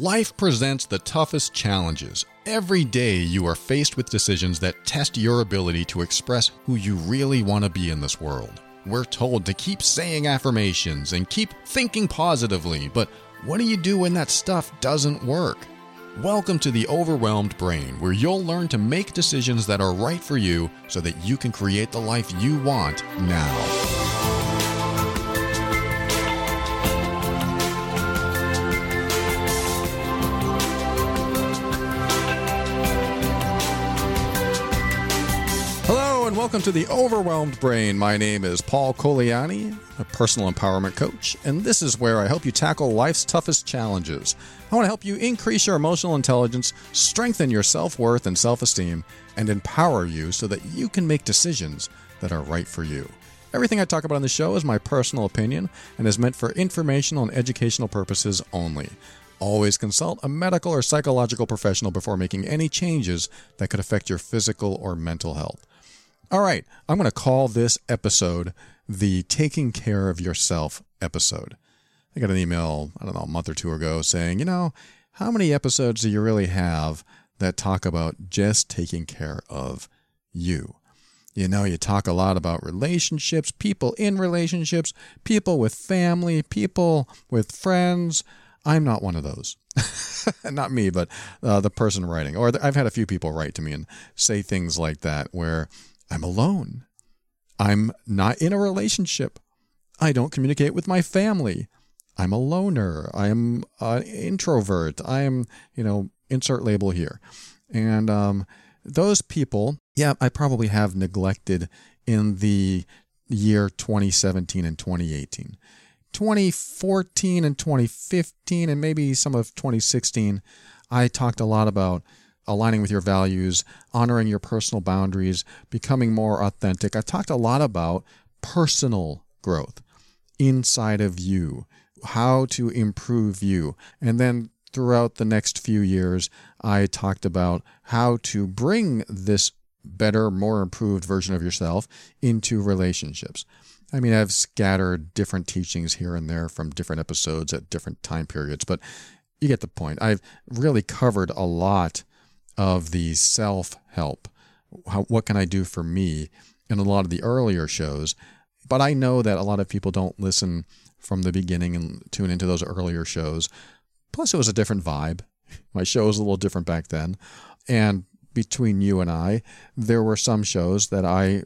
Life presents the toughest challenges. Every day you are faced with decisions that test your ability to express who you really want to be in this world. We're told to keep saying affirmations and keep thinking positively, but what do you do when that stuff doesn't work? Welcome to the Overwhelmed Brain, where you'll learn to make decisions that are right for you so that you can create the life you want now. Welcome to the Overwhelmed Brain. My name is Paul Colaianni, a personal empowerment coach, and this is where I help you tackle life's toughest challenges. I want to help you increase your emotional intelligence, strengthen your self worth and self esteem, and empower you so that you can make decisions that are right for you. Everything I talk about on the show is my personal opinion and is meant for informational and educational purposes only. Always consult a medical or psychological professional before making any changes that could affect your physical or mental health. All right, I'm going to call this episode the Taking Care of Yourself episode. I got an email, I don't know, a month or two ago saying, you know, how many episodes do you really have that talk about just taking care of you? You know, you talk a lot about relationships, people in relationships, people with family, people with friends. I'm not one of those. not me, but uh, the person writing. Or I've had a few people write to me and say things like that where I'm alone. I'm not in a relationship. I don't communicate with my family. I'm a loner. I'm an introvert. I am, you know, insert label here. And um, those people, yeah, I probably have neglected in the year 2017 and 2018. 2014 and 2015, and maybe some of 2016, I talked a lot about aligning with your values, honoring your personal boundaries, becoming more authentic. I talked a lot about personal growth inside of you, how to improve you. And then throughout the next few years, I talked about how to bring this better, more improved version of yourself into relationships. I mean, I've scattered different teachings here and there from different episodes at different time periods, but you get the point. I've really covered a lot of the self help. What can I do for me in a lot of the earlier shows? But I know that a lot of people don't listen from the beginning and tune into those earlier shows. Plus, it was a different vibe. My show was a little different back then. And between you and I, there were some shows that I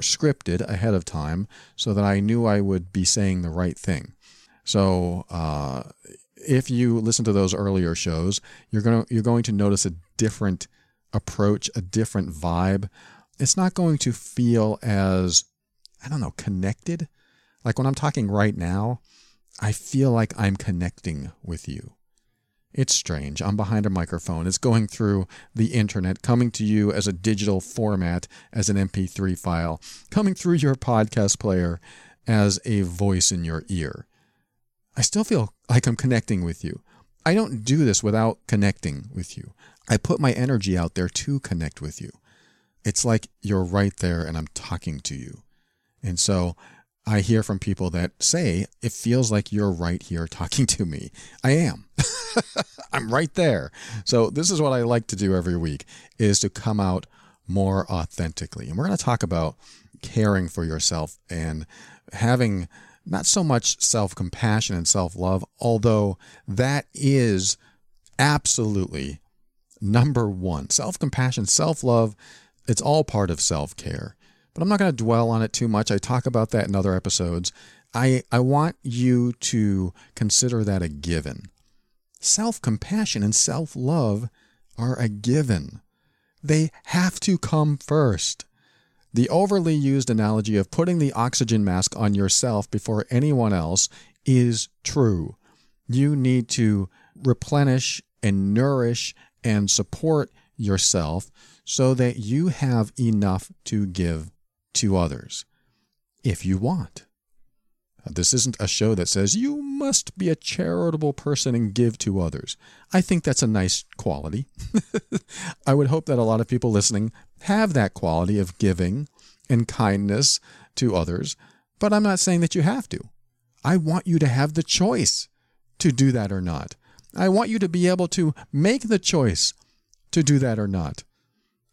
scripted ahead of time so that I knew I would be saying the right thing. So, uh, if you listen to those earlier shows, you're going to you're going to notice a different approach, a different vibe. It's not going to feel as I don't know, connected. Like when I'm talking right now, I feel like I'm connecting with you. It's strange. I'm behind a microphone. It's going through the internet, coming to you as a digital format, as an MP3 file, coming through your podcast player as a voice in your ear. I still feel like I'm connecting with you. I don't do this without connecting with you. I put my energy out there to connect with you. It's like you're right there and I'm talking to you. And so I hear from people that say, it feels like you're right here talking to me. I am. I'm right there. So this is what I like to do every week is to come out more authentically. And we're going to talk about caring for yourself and having not so much self compassion and self love, although that is absolutely number one. Self compassion, self love, it's all part of self care. But I'm not going to dwell on it too much. I talk about that in other episodes. I, I want you to consider that a given. Self compassion and self love are a given, they have to come first. The overly used analogy of putting the oxygen mask on yourself before anyone else is true. You need to replenish and nourish and support yourself so that you have enough to give to others if you want. This isn't a show that says you must be a charitable person and give to others. I think that's a nice quality. I would hope that a lot of people listening have that quality of giving and kindness to others, but I'm not saying that you have to. I want you to have the choice to do that or not. I want you to be able to make the choice to do that or not.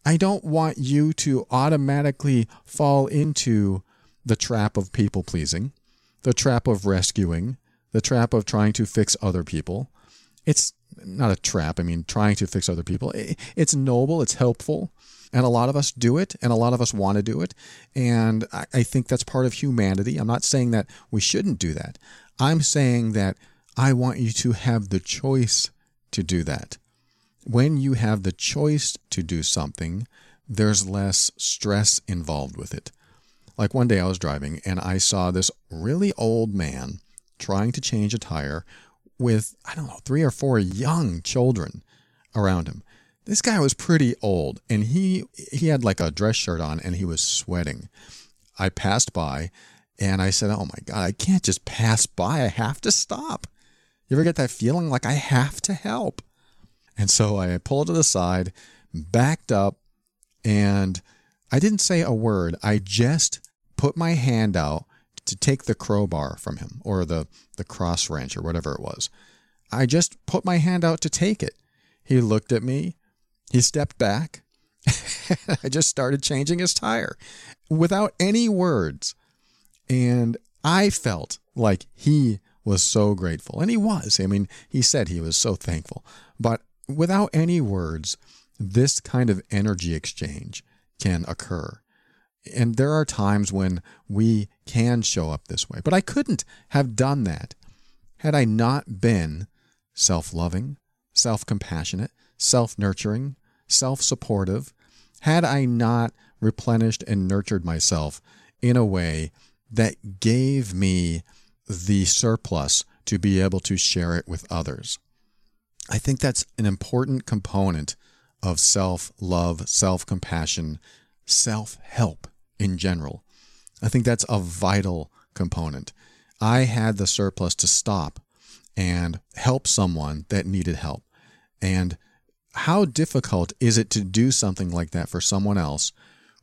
I don't want you to automatically fall into the trap of people pleasing, the trap of rescuing, the trap of trying to fix other people. It's not a trap. I mean, trying to fix other people. It's noble, it's helpful. And a lot of us do it, and a lot of us want to do it. And I think that's part of humanity. I'm not saying that we shouldn't do that. I'm saying that I want you to have the choice to do that. When you have the choice to do something, there's less stress involved with it. Like one day I was driving and I saw this really old man trying to change a tire with, I don't know, three or four young children around him. This guy was pretty old and he he had like a dress shirt on and he was sweating. I passed by and I said, "Oh my god, I can't just pass by. I have to stop." You ever get that feeling like I have to help? And so I pulled to the side, backed up, and I didn't say a word. I just put my hand out to take the crowbar from him or the, the cross wrench or whatever it was. I just put my hand out to take it. He looked at me. He stepped back. I just started changing his tire without any words. And I felt like he was so grateful. And he was. I mean, he said he was so thankful. But without any words, this kind of energy exchange can occur. And there are times when we can show up this way. But I couldn't have done that had I not been self loving, self compassionate, self nurturing, self supportive, had I not replenished and nurtured myself in a way that gave me the surplus to be able to share it with others. I think that's an important component of self love, self compassion, self help in general. I think that's a vital component. I had the surplus to stop and help someone that needed help. And how difficult is it to do something like that for someone else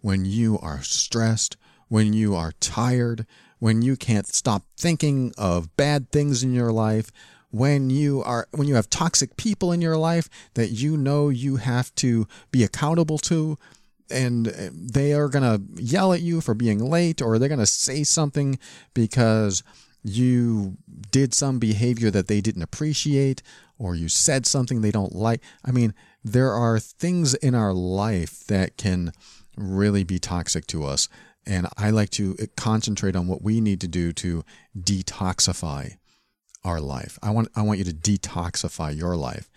when you are stressed, when you are tired, when you can't stop thinking of bad things in your life, when you are when you have toxic people in your life that you know you have to be accountable to and eh, they are going to yell at you for being late or they're going to say something because you did some behavior that they didn't appreciate or you said something they don't like. I mean, there are things in our life that can really be toxic to us. And I like to eh, concentrate on what we need to do to detoxify our life. I want, I want you to detoxify your life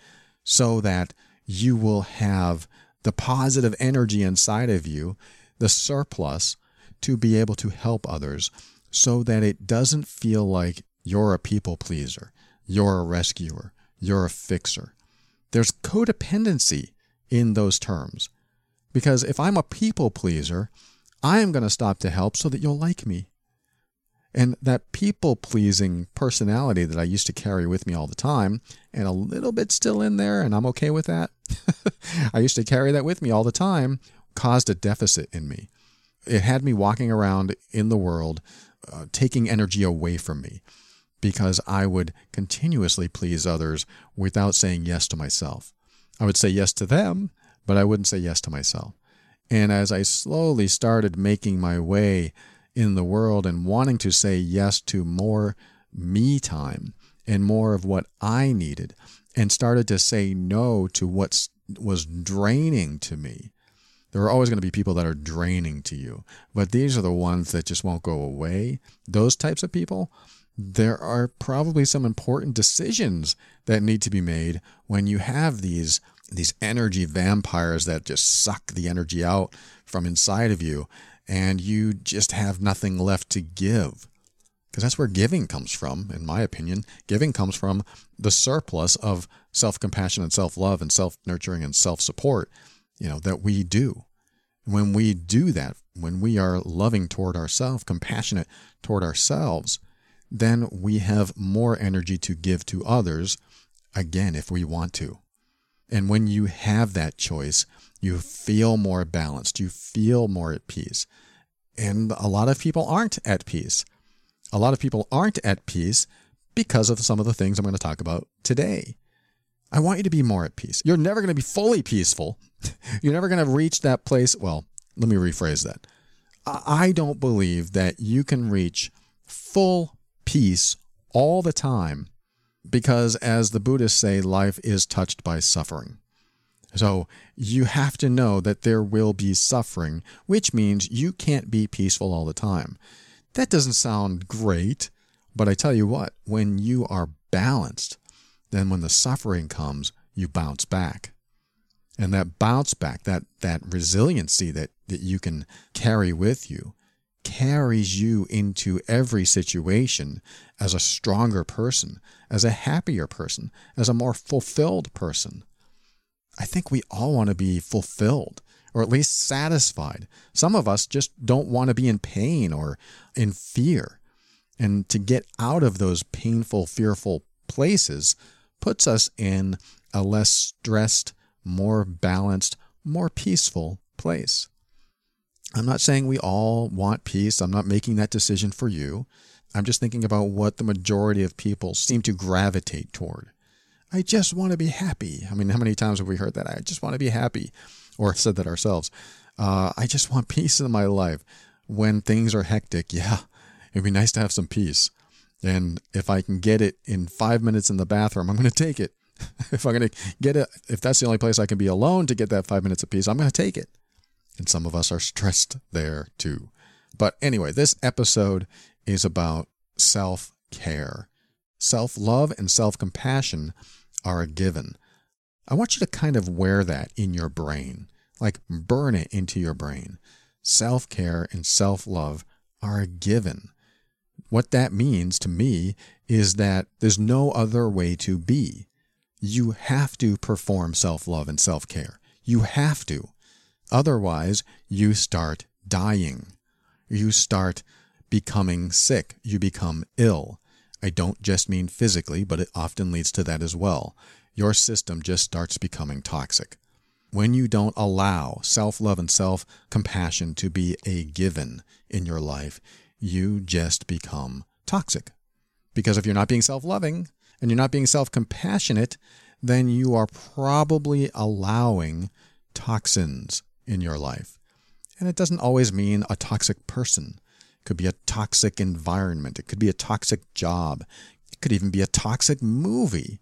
so that you will have the positive energy inside of you, the surplus, to be able to help others so that it doesn't feel like you're a people pleaser, you're a rescuer, you're a fixer. There's codependency in those terms. Because if I'm a people pleaser, I am going to stop to help so that you'll like me. And that people pleasing personality that I used to carry with me all the time, and a little bit still in there, and I'm okay with that. I used to carry that with me all the time, caused a deficit in me. It had me walking around in the world, uh, taking energy away from me because I would continuously please others without saying yes to myself. I would say yes to them, but I wouldn't say yes to myself. And as I slowly started making my way in the world and wanting to say yes to more me time and more of what I needed and started to say no to what was draining to me. There are always going to be people that are draining to you, but these are the ones that just won't go away. Those types of people, there are probably some important decisions that need to be made when you have these these energy vampires that just suck the energy out from inside of you and you just have nothing left to give. Because that's where giving comes from, in my opinion. Giving comes from the surplus of self compassion and self love and self nurturing and self support, you know, that we do. When we do that, when we are loving toward ourselves, compassionate toward ourselves, then we have more energy to give to others, again, if we want to. And when you have that choice, you feel more balanced, you feel more at peace. And a lot of people aren't at peace. A lot of people aren't at peace because of some of the things I'm going to talk about today. I want you to be more at peace. You're never going to be fully peaceful. You're never going to reach that place. Well, let me rephrase that. I don't believe that you can reach full peace all the time because, as the Buddhists say, life is touched by suffering. So you have to know that there will be suffering, which means you can't be peaceful all the time. That doesn't sound great, but I tell you what, when you are balanced, then when the suffering comes, you bounce back. And that bounce back, that, that resiliency that, that you can carry with you, carries you into every situation as a stronger person, as a happier person, as a more fulfilled person. I think we all want to be fulfilled or at least satisfied. Some of us just don't want to be in pain or in fear. And to get out of those painful, fearful places puts us in a less stressed, more balanced, more peaceful place. I'm not saying we all want peace. I'm not making that decision for you. I'm just thinking about what the majority of people seem to gravitate toward. I just want to be happy. I mean, how many times have we heard that? I just want to be happy, or said that ourselves. Uh, I just want peace in my life. When things are hectic, yeah, it'd be nice to have some peace. And if I can get it in five minutes in the bathroom, I'm going to take it. if I'm going to get it, if that's the only place I can be alone to get that five minutes of peace, I'm going to take it. And some of us are stressed there too. But anyway, this episode is about self care. Self love and self compassion are a given. I want you to kind of wear that in your brain, like burn it into your brain. Self care and self love are a given. What that means to me is that there's no other way to be. You have to perform self love and self care. You have to. Otherwise, you start dying. You start becoming sick. You become ill. I don't just mean physically, but it often leads to that as well. Your system just starts becoming toxic. When you don't allow self love and self compassion to be a given in your life, you just become toxic. Because if you're not being self loving and you're not being self compassionate, then you are probably allowing toxins in your life. And it doesn't always mean a toxic person. Could be a toxic environment. It could be a toxic job. It could even be a toxic movie.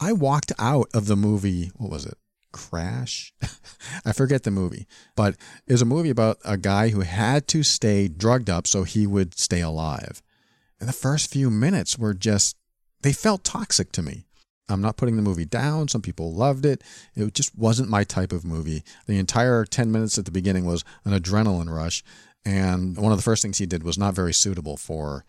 I walked out of the movie, what was it? Crash? I forget the movie, but it was a movie about a guy who had to stay drugged up so he would stay alive. And the first few minutes were just, they felt toxic to me. I'm not putting the movie down. Some people loved it. It just wasn't my type of movie. The entire 10 minutes at the beginning was an adrenaline rush. And one of the first things he did was not very suitable for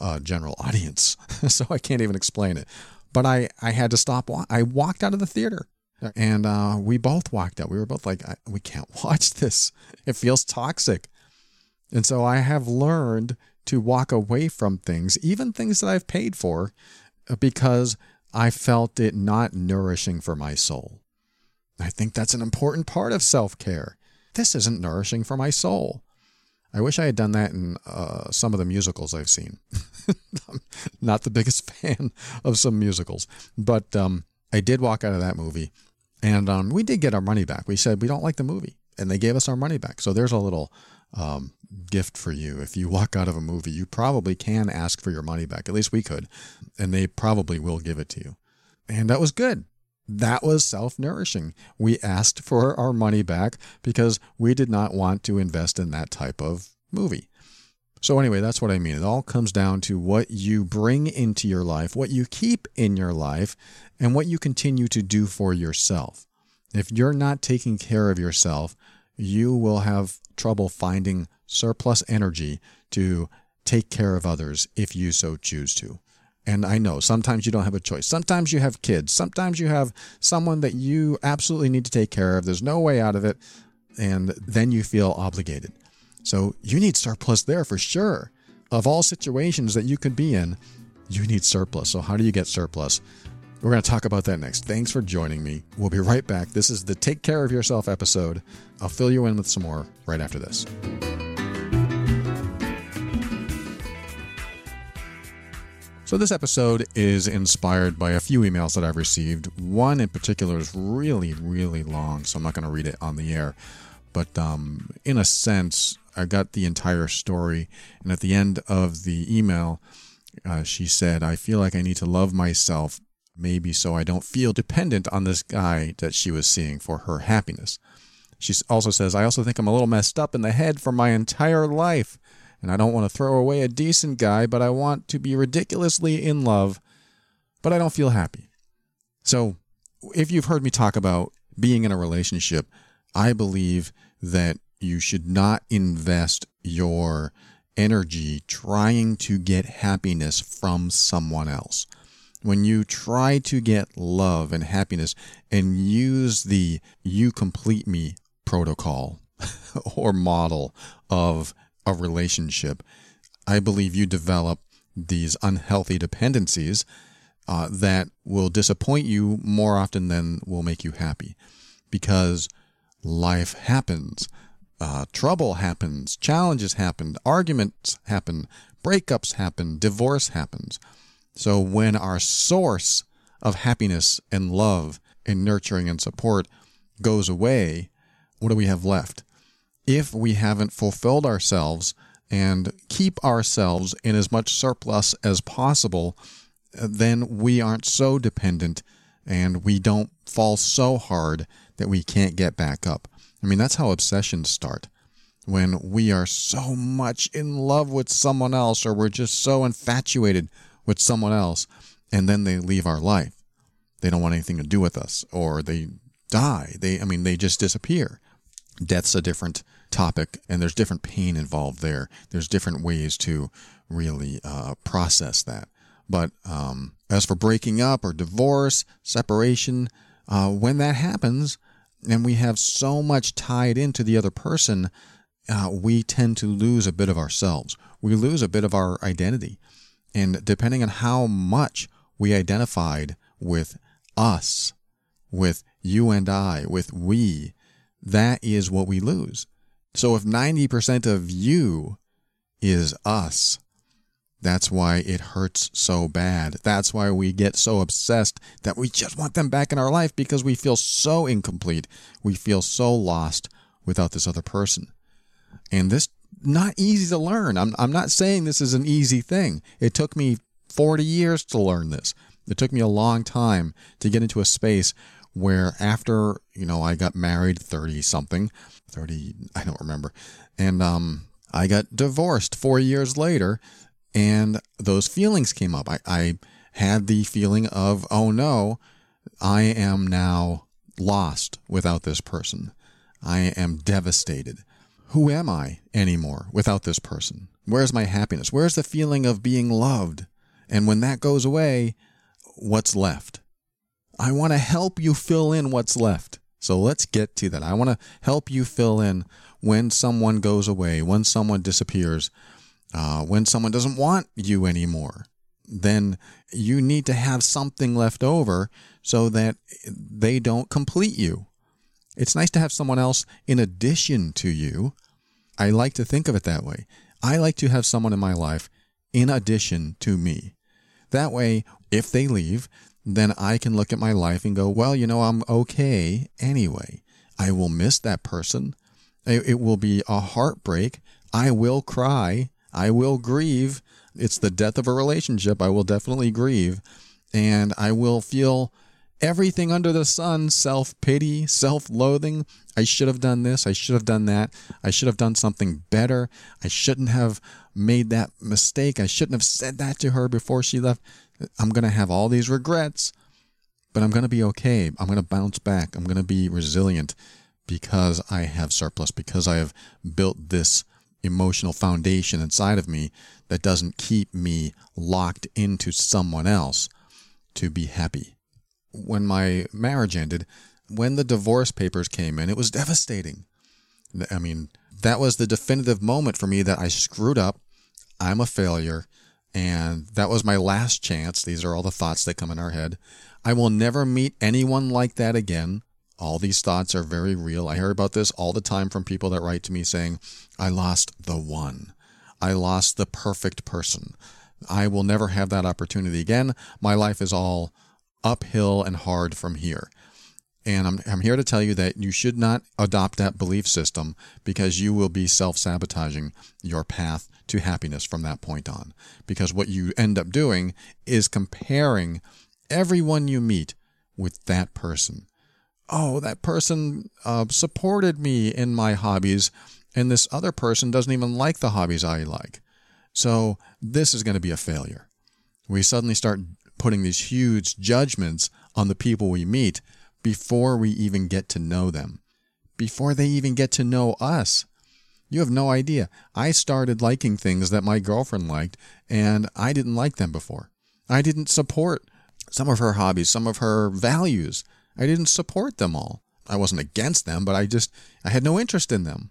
a general audience. so I can't even explain it. But I, I had to stop. I walked out of the theater and uh, we both walked out. We were both like, we can't watch this. It feels toxic. And so I have learned to walk away from things, even things that I've paid for, because I felt it not nourishing for my soul. I think that's an important part of self care. This isn't nourishing for my soul. I wish I had done that in uh, some of the musicals I've seen. Not the biggest fan of some musicals, but um, I did walk out of that movie, and um, we did get our money back. We said we don't like the movie, and they gave us our money back. So there's a little um, gift for you. If you walk out of a movie, you probably can ask for your money back. At least we could, and they probably will give it to you. And that was good. That was self nourishing. We asked for our money back because we did not want to invest in that type of movie. So, anyway, that's what I mean. It all comes down to what you bring into your life, what you keep in your life, and what you continue to do for yourself. If you're not taking care of yourself, you will have trouble finding surplus energy to take care of others if you so choose to. And I know sometimes you don't have a choice. Sometimes you have kids. Sometimes you have someone that you absolutely need to take care of. There's no way out of it. And then you feel obligated. So you need surplus there for sure. Of all situations that you could be in, you need surplus. So, how do you get surplus? We're going to talk about that next. Thanks for joining me. We'll be right back. This is the Take Care of Yourself episode. I'll fill you in with some more right after this. So, this episode is inspired by a few emails that I've received. One in particular is really, really long, so I'm not going to read it on the air. But um, in a sense, I got the entire story. And at the end of the email, uh, she said, I feel like I need to love myself, maybe so I don't feel dependent on this guy that she was seeing for her happiness. She also says, I also think I'm a little messed up in the head for my entire life and I don't want to throw away a decent guy, but I want to be ridiculously in love, but I don't feel happy. So, if you've heard me talk about being in a relationship, I believe that you should not invest your energy trying to get happiness from someone else. When you try to get love and happiness and use the you complete me protocol or model of a relationship, I believe you develop these unhealthy dependencies uh, that will disappoint you more often than will make you happy because life happens. Uh, trouble happens, challenges happen, arguments happen, breakups happen, divorce happens. So when our source of happiness and love and nurturing and support goes away, what do we have left? If we haven't fulfilled ourselves and keep ourselves in as much surplus as possible, then we aren't so dependent and we don't fall so hard that we can't get back up. I mean, that's how obsessions start. When we are so much in love with someone else or we're just so infatuated with someone else, and then they leave our life. They don't want anything to do with us or they die. They I mean they just disappear. Death's a different topic, and there's different pain involved there. There's different ways to really uh, process that. But um, as for breaking up or divorce, separation, uh, when that happens, and we have so much tied into the other person, uh, we tend to lose a bit of ourselves. We lose a bit of our identity. And depending on how much we identified with us, with you and I, with we, that is what we lose. So if 90% of you is us, that's why it hurts so bad. That's why we get so obsessed that we just want them back in our life because we feel so incomplete. We feel so lost without this other person. And this not easy to learn. I'm I'm not saying this is an easy thing. It took me 40 years to learn this. It took me a long time to get into a space where after, you know, I got married 30 something, 30, I don't remember. And um, I got divorced four years later, and those feelings came up. I, I had the feeling of, oh no, I am now lost without this person. I am devastated. Who am I anymore without this person? Where's my happiness? Where's the feeling of being loved? And when that goes away, what's left? I want to help you fill in what's left. So let's get to that. I want to help you fill in when someone goes away, when someone disappears, uh, when someone doesn't want you anymore. Then you need to have something left over so that they don't complete you. It's nice to have someone else in addition to you. I like to think of it that way. I like to have someone in my life in addition to me. That way, if they leave, then I can look at my life and go, well, you know, I'm okay anyway. I will miss that person. It will be a heartbreak. I will cry. I will grieve. It's the death of a relationship. I will definitely grieve. And I will feel everything under the sun self pity, self loathing. I should have done this. I should have done that. I should have done something better. I shouldn't have made that mistake. I shouldn't have said that to her before she left. I'm going to have all these regrets, but I'm going to be okay. I'm going to bounce back. I'm going to be resilient because I have surplus, because I have built this emotional foundation inside of me that doesn't keep me locked into someone else to be happy. When my marriage ended, when the divorce papers came in, it was devastating. I mean, that was the definitive moment for me that I screwed up. I'm a failure. And that was my last chance. These are all the thoughts that come in our head. I will never meet anyone like that again. All these thoughts are very real. I hear about this all the time from people that write to me saying, I lost the one. I lost the perfect person. I will never have that opportunity again. My life is all uphill and hard from here. And I'm, I'm here to tell you that you should not adopt that belief system because you will be self sabotaging your path to happiness from that point on. Because what you end up doing is comparing everyone you meet with that person. Oh, that person uh, supported me in my hobbies, and this other person doesn't even like the hobbies I like. So this is going to be a failure. We suddenly start putting these huge judgments on the people we meet before we even get to know them, before they even get to know us. You have no idea. I started liking things that my girlfriend liked, and I didn't like them before. I didn't support some of her hobbies, some of her values. I didn't support them all. I wasn't against them, but I just I had no interest in them.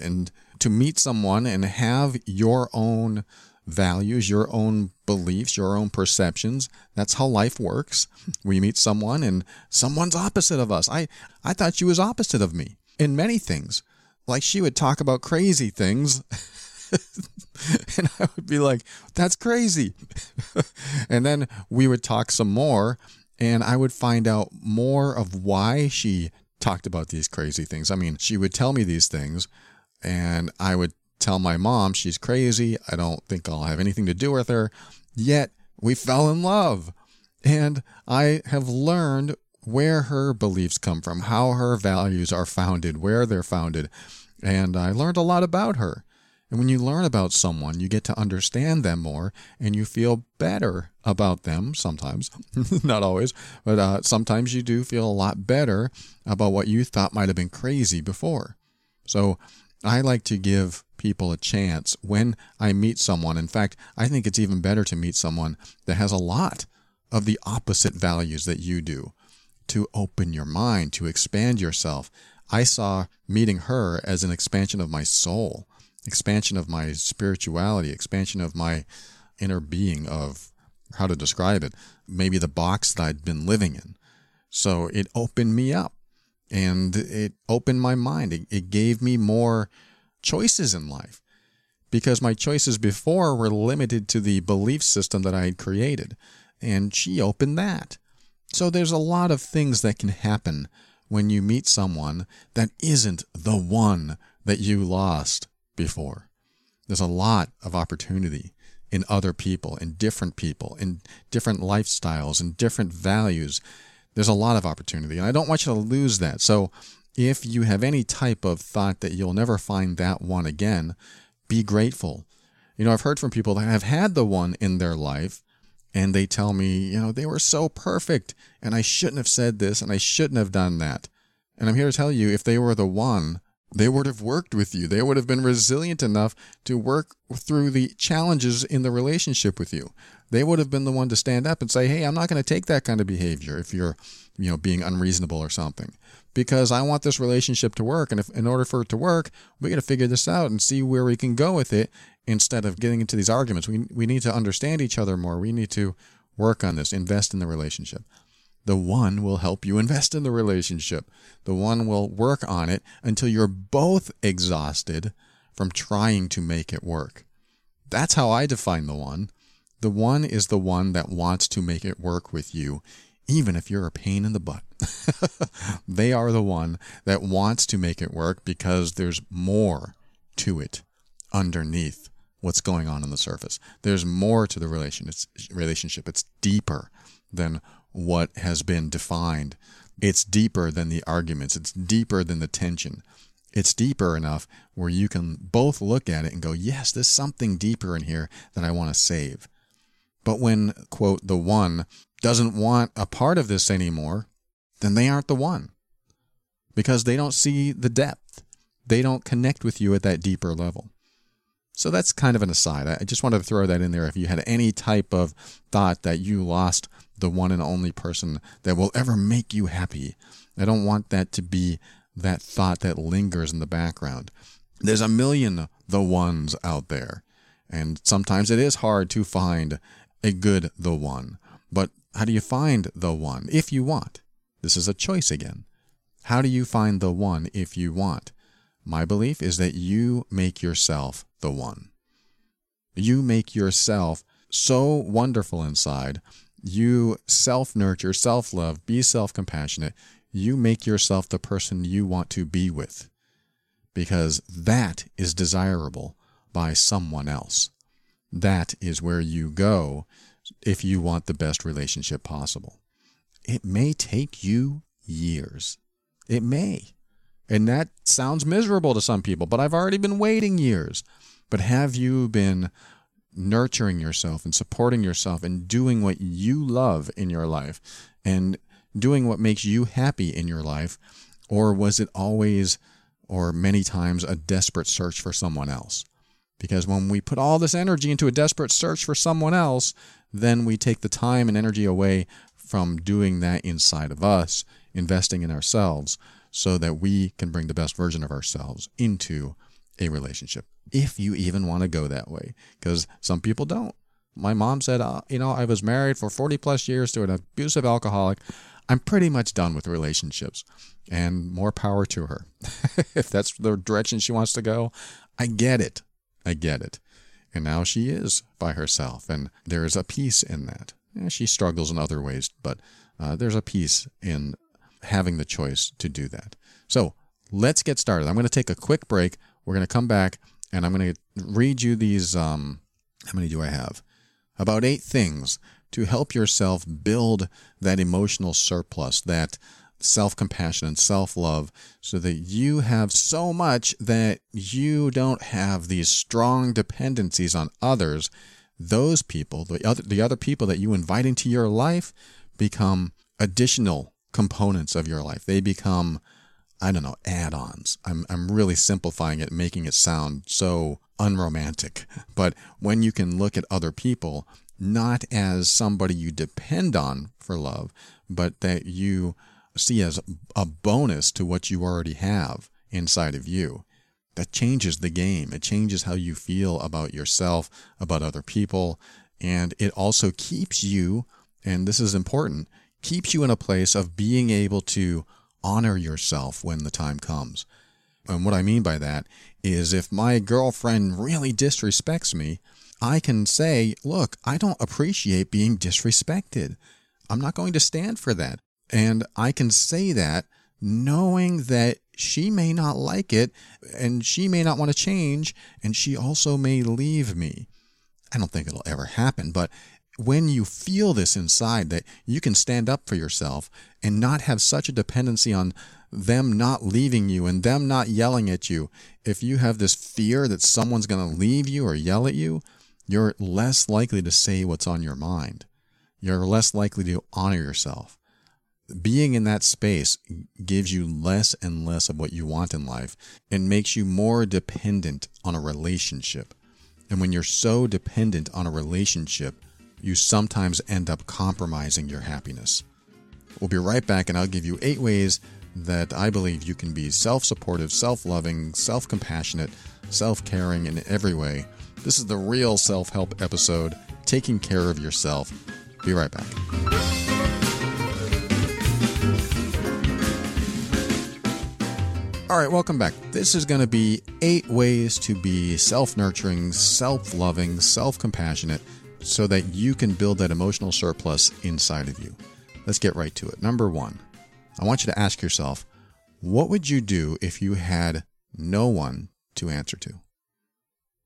And to meet someone and have your own values, your own beliefs, your own perceptions. That's how life works. We meet someone and someone's opposite of us. I, I thought she was opposite of me in many things. Like she would talk about crazy things. and I would be like, that's crazy. and then we would talk some more and I would find out more of why she talked about these crazy things. I mean, she would tell me these things and I would tell my mom she's crazy. I don't think I'll have anything to do with her. Yet we fell in love. And I have learned where her beliefs come from, how her values are founded, where they're founded. And I learned a lot about her. And when you learn about someone, you get to understand them more and you feel better about them sometimes. Not always, but uh, sometimes you do feel a lot better about what you thought might have been crazy before. So I like to give people a chance when I meet someone. In fact, I think it's even better to meet someone that has a lot of the opposite values that you do to open your mind, to expand yourself. I saw meeting her as an expansion of my soul, expansion of my spirituality, expansion of my inner being, of how to describe it, maybe the box that I'd been living in. So it opened me up and it opened my mind. It, it gave me more choices in life because my choices before were limited to the belief system that I had created. And she opened that. So there's a lot of things that can happen when you meet someone that isn't the one that you lost before. There's a lot of opportunity in other people, in different people, in different lifestyles, in different values there's a lot of opportunity, and I don't want you to lose that. So, if you have any type of thought that you'll never find that one again, be grateful. You know, I've heard from people that have had the one in their life, and they tell me, you know, they were so perfect, and I shouldn't have said this, and I shouldn't have done that. And I'm here to tell you, if they were the one, they would have worked with you. They would have been resilient enough to work through the challenges in the relationship with you they would have been the one to stand up and say, "Hey, I'm not going to take that kind of behavior if you're, you know, being unreasonable or something." Because I want this relationship to work, and if in order for it to work, we got to figure this out and see where we can go with it instead of getting into these arguments. We we need to understand each other more. We need to work on this, invest in the relationship. The one will help you invest in the relationship. The one will work on it until you're both exhausted from trying to make it work. That's how I define the one. The one is the one that wants to make it work with you, even if you're a pain in the butt. they are the one that wants to make it work because there's more to it underneath what's going on on the surface. There's more to the relationship. It's deeper than what has been defined. It's deeper than the arguments. It's deeper than the tension. It's deeper enough where you can both look at it and go, yes, there's something deeper in here that I want to save. But when, quote, the one doesn't want a part of this anymore, then they aren't the one because they don't see the depth. They don't connect with you at that deeper level. So that's kind of an aside. I just wanted to throw that in there. If you had any type of thought that you lost the one and only person that will ever make you happy, I don't want that to be that thought that lingers in the background. There's a million the ones out there. And sometimes it is hard to find a good the one. But how do you find the one if you want? This is a choice again. How do you find the one if you want? My belief is that you make yourself the one. You make yourself so wonderful inside. You self nurture, self love, be self compassionate. You make yourself the person you want to be with because that is desirable by someone else. That is where you go if you want the best relationship possible. It may take you years. It may. And that sounds miserable to some people, but I've already been waiting years. But have you been nurturing yourself and supporting yourself and doing what you love in your life and doing what makes you happy in your life? Or was it always or many times a desperate search for someone else? Because when we put all this energy into a desperate search for someone else, then we take the time and energy away from doing that inside of us, investing in ourselves so that we can bring the best version of ourselves into a relationship. If you even want to go that way, because some people don't. My mom said, uh, you know, I was married for 40 plus years to an abusive alcoholic. I'm pretty much done with relationships and more power to her. if that's the direction she wants to go, I get it. I get it. And now she is by herself, and there is a peace in that. Yeah, she struggles in other ways, but uh, there's a peace in having the choice to do that. So let's get started. I'm going to take a quick break. We're going to come back, and I'm going to read you these. Um, how many do I have? About eight things to help yourself build that emotional surplus, that self compassion and self love, so that you have so much that you don't have these strong dependencies on others. Those people, the other, the other people that you invite into your life, become additional components of your life. They become, I don't know, add ons. I'm, I'm really simplifying it, making it sound so unromantic. But when you can look at other people not as somebody you depend on for love, but that you see as a bonus to what you already have inside of you. That changes the game. It changes how you feel about yourself, about other people, and it also keeps you, and this is important, keeps you in a place of being able to honor yourself when the time comes. And what I mean by that is if my girlfriend really disrespects me, I can say, look, I don't appreciate being disrespected. I'm not going to stand for that. And I can say that knowing that she may not like it and she may not want to change and she also may leave me. I don't think it'll ever happen, but when you feel this inside that you can stand up for yourself and not have such a dependency on them not leaving you and them not yelling at you, if you have this fear that someone's going to leave you or yell at you, you're less likely to say what's on your mind. You're less likely to honor yourself. Being in that space gives you less and less of what you want in life and makes you more dependent on a relationship. And when you're so dependent on a relationship, you sometimes end up compromising your happiness. We'll be right back, and I'll give you eight ways that I believe you can be self supportive, self loving, self compassionate, self caring in every way this is the real self help episode, taking care of yourself. Be right back. All right, welcome back. This is going to be eight ways to be self nurturing, self loving, self compassionate so that you can build that emotional surplus inside of you. Let's get right to it. Number one, I want you to ask yourself, what would you do if you had no one to answer to?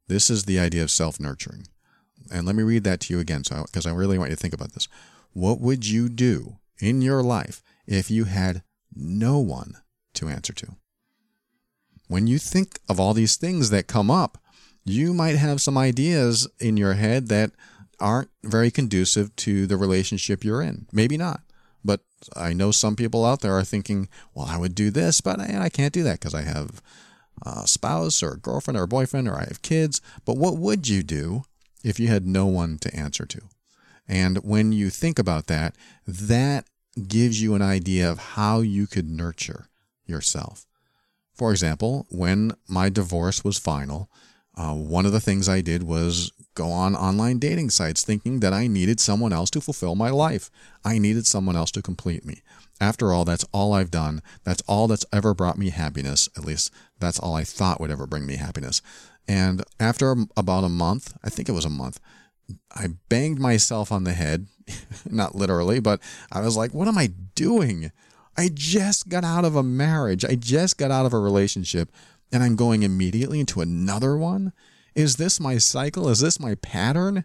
This is the idea of self nurturing. And let me read that to you again because so, I really want you to think about this. What would you do in your life if you had no one to answer to? When you think of all these things that come up, you might have some ideas in your head that aren't very conducive to the relationship you're in. Maybe not. But I know some people out there are thinking, well, I would do this, but I, I can't do that because I have a spouse or a girlfriend or a boyfriend or I have kids. But what would you do if you had no one to answer to? And when you think about that, that gives you an idea of how you could nurture yourself. For example, when my divorce was final, uh, one of the things I did was go on online dating sites thinking that I needed someone else to fulfill my life. I needed someone else to complete me. After all, that's all I've done. That's all that's ever brought me happiness. At least that's all I thought would ever bring me happiness. And after about a month, I think it was a month, I banged myself on the head, not literally, but I was like, what am I doing? I just got out of a marriage. I just got out of a relationship and I'm going immediately into another one. Is this my cycle? Is this my pattern?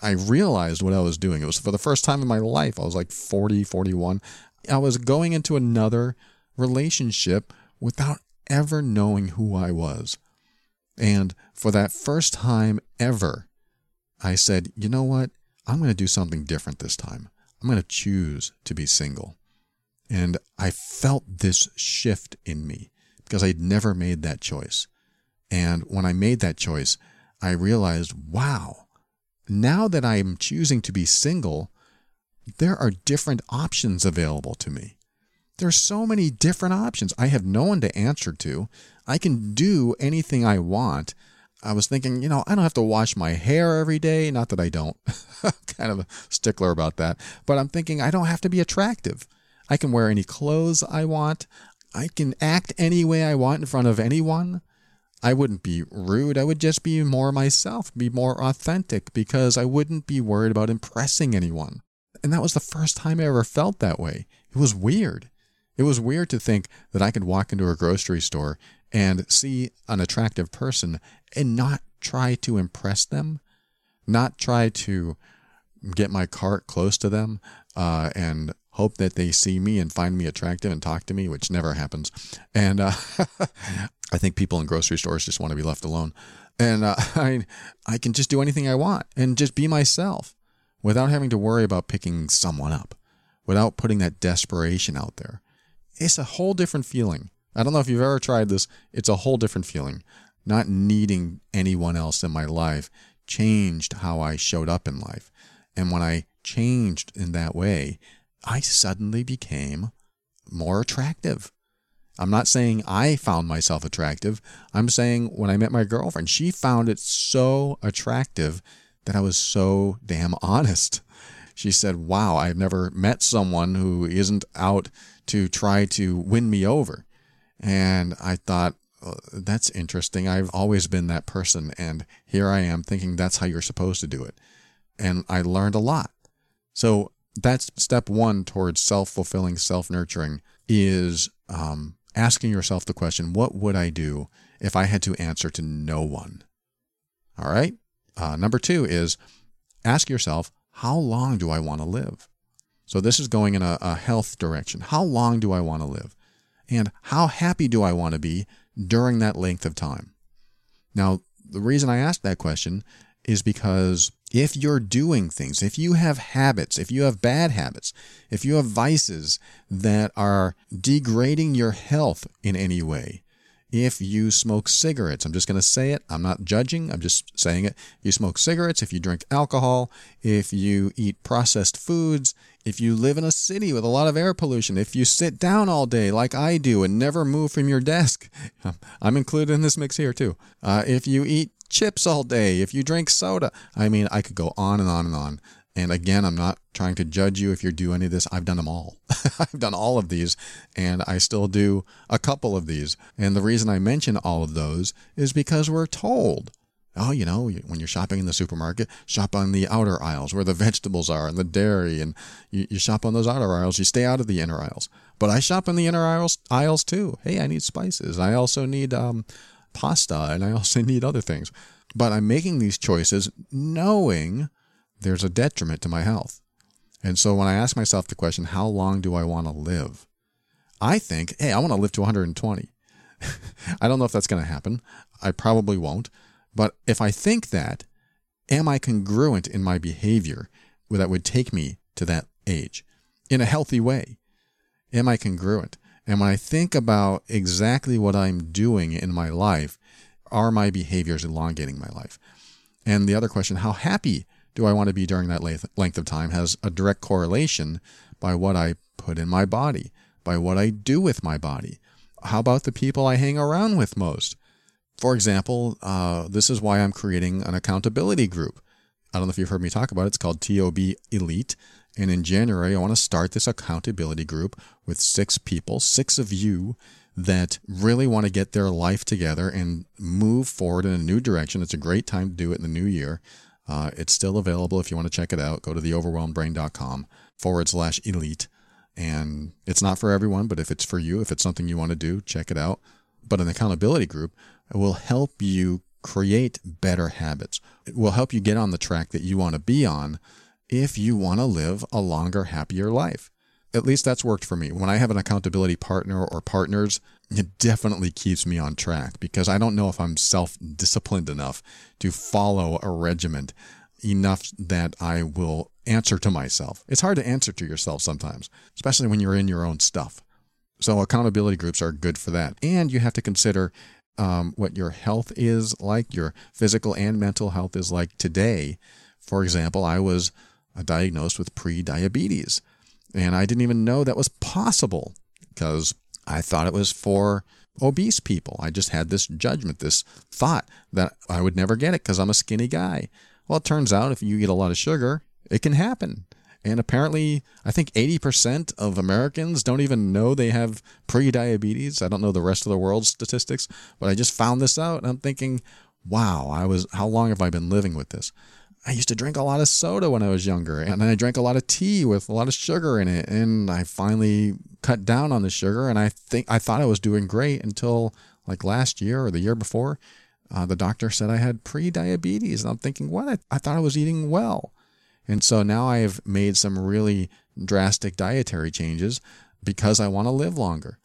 I realized what I was doing. It was for the first time in my life. I was like 40, 41. I was going into another relationship without ever knowing who I was. And for that first time ever, I said, you know what? I'm going to do something different this time. I'm going to choose to be single. And I felt this shift in me because I'd never made that choice. And when I made that choice, I realized, wow, now that I'm choosing to be single, there are different options available to me. There's so many different options. I have no one to answer to. I can do anything I want. I was thinking, you know, I don't have to wash my hair every day. Not that I don't. kind of a stickler about that. But I'm thinking I don't have to be attractive. I can wear any clothes I want. I can act any way I want in front of anyone. I wouldn't be rude. I would just be more myself, be more authentic because I wouldn't be worried about impressing anyone. And that was the first time I ever felt that way. It was weird. It was weird to think that I could walk into a grocery store and see an attractive person and not try to impress them, not try to get my cart close to them uh, and hope that they see me and find me attractive and talk to me, which never happens. And uh, I think people in grocery stores just want to be left alone. And uh, I, I can just do anything I want and just be myself without having to worry about picking someone up, without putting that desperation out there. It's a whole different feeling. I don't know if you've ever tried this. It's a whole different feeling. Not needing anyone else in my life changed how I showed up in life. And when I changed in that way, I suddenly became more attractive. I'm not saying I found myself attractive. I'm saying when I met my girlfriend, she found it so attractive that I was so damn honest. She said, Wow, I've never met someone who isn't out to try to win me over. And I thought, oh, that's interesting. I've always been that person. And here I am thinking that's how you're supposed to do it. And I learned a lot. So that's step one towards self fulfilling, self nurturing is um, asking yourself the question what would I do if I had to answer to no one? All right. Uh, number two is ask yourself, how long do I want to live? So this is going in a, a health direction. How long do I want to live? And how happy do I want to be during that length of time? Now, the reason I ask that question is because if you're doing things, if you have habits, if you have bad habits, if you have vices that are degrading your health in any way, if you smoke cigarettes, I'm just going to say it, I'm not judging, I'm just saying it. If you smoke cigarettes, if you drink alcohol, if you eat processed foods, if you live in a city with a lot of air pollution, if you sit down all day like I do and never move from your desk, I'm included in this mix here too. Uh, if you eat chips all day, if you drink soda. I mean, I could go on and on and on. And again, I'm not trying to judge you if you do any of this. I've done them all. I've done all of these, and I still do a couple of these. And the reason I mention all of those is because we're told oh, you know, when you're shopping in the supermarket, shop on the outer aisles where the vegetables are and the dairy, and you, you, shop on those outer aisles. You stay out of the inner aisles. But I shop in the inner aisles, aisles too. Hey, I need spices. I also need um, pasta and I also need other things. But I'm making these choices knowing there's a detriment to my health. And so when I ask myself the question, how long do I want to live? I think, hey, I want to live to 120. I don't know if that's going to happen. I probably won't. But if I think that, am I congruent in my behavior that would take me to that age in a healthy way? Am I congruent? And when I think about exactly what I'm doing in my life, are my behaviors elongating my life? And the other question, how happy do I want to be during that length of time, has a direct correlation by what I put in my body, by what I do with my body. How about the people I hang around with most? For example, uh, this is why I'm creating an accountability group. I don't know if you've heard me talk about it. It's called TOB Elite. And in January, I want to start this accountability group with six people, six of you that really want to get their life together and move forward in a new direction. It's a great time to do it in the new year. Uh, it's still available if you want to check it out. Go to theoverwhelmedbrain.com forward slash elite. And it's not for everyone, but if it's for you, if it's something you want to do, check it out. But an accountability group will help you create better habits. It will help you get on the track that you want to be on if you want to live a longer, happier life. At least that's worked for me. When I have an accountability partner or partners, it definitely keeps me on track because I don't know if I'm self disciplined enough to follow a regiment enough that I will answer to myself. It's hard to answer to yourself sometimes, especially when you're in your own stuff. So, accountability groups are good for that. And you have to consider um, what your health is like, your physical and mental health is like today. For example, I was diagnosed with pre-diabetes. And I didn't even know that was possible because I thought it was for obese people. I just had this judgment, this thought that I would never get it because I'm a skinny guy. Well, it turns out if you eat a lot of sugar, it can happen. And apparently, I think 80% of Americans don't even know they have pre-diabetes. I don't know the rest of the world's statistics, but I just found this out and I'm thinking, wow, I was how long have I been living with this? I used to drink a lot of soda when I was younger, and I drank a lot of tea with a lot of sugar in it. And I finally cut down on the sugar, and I think I thought I was doing great until like last year or the year before. Uh, the doctor said I had pre-diabetes, and I'm thinking, what? I, I thought I was eating well, and so now I have made some really drastic dietary changes because I want to live longer.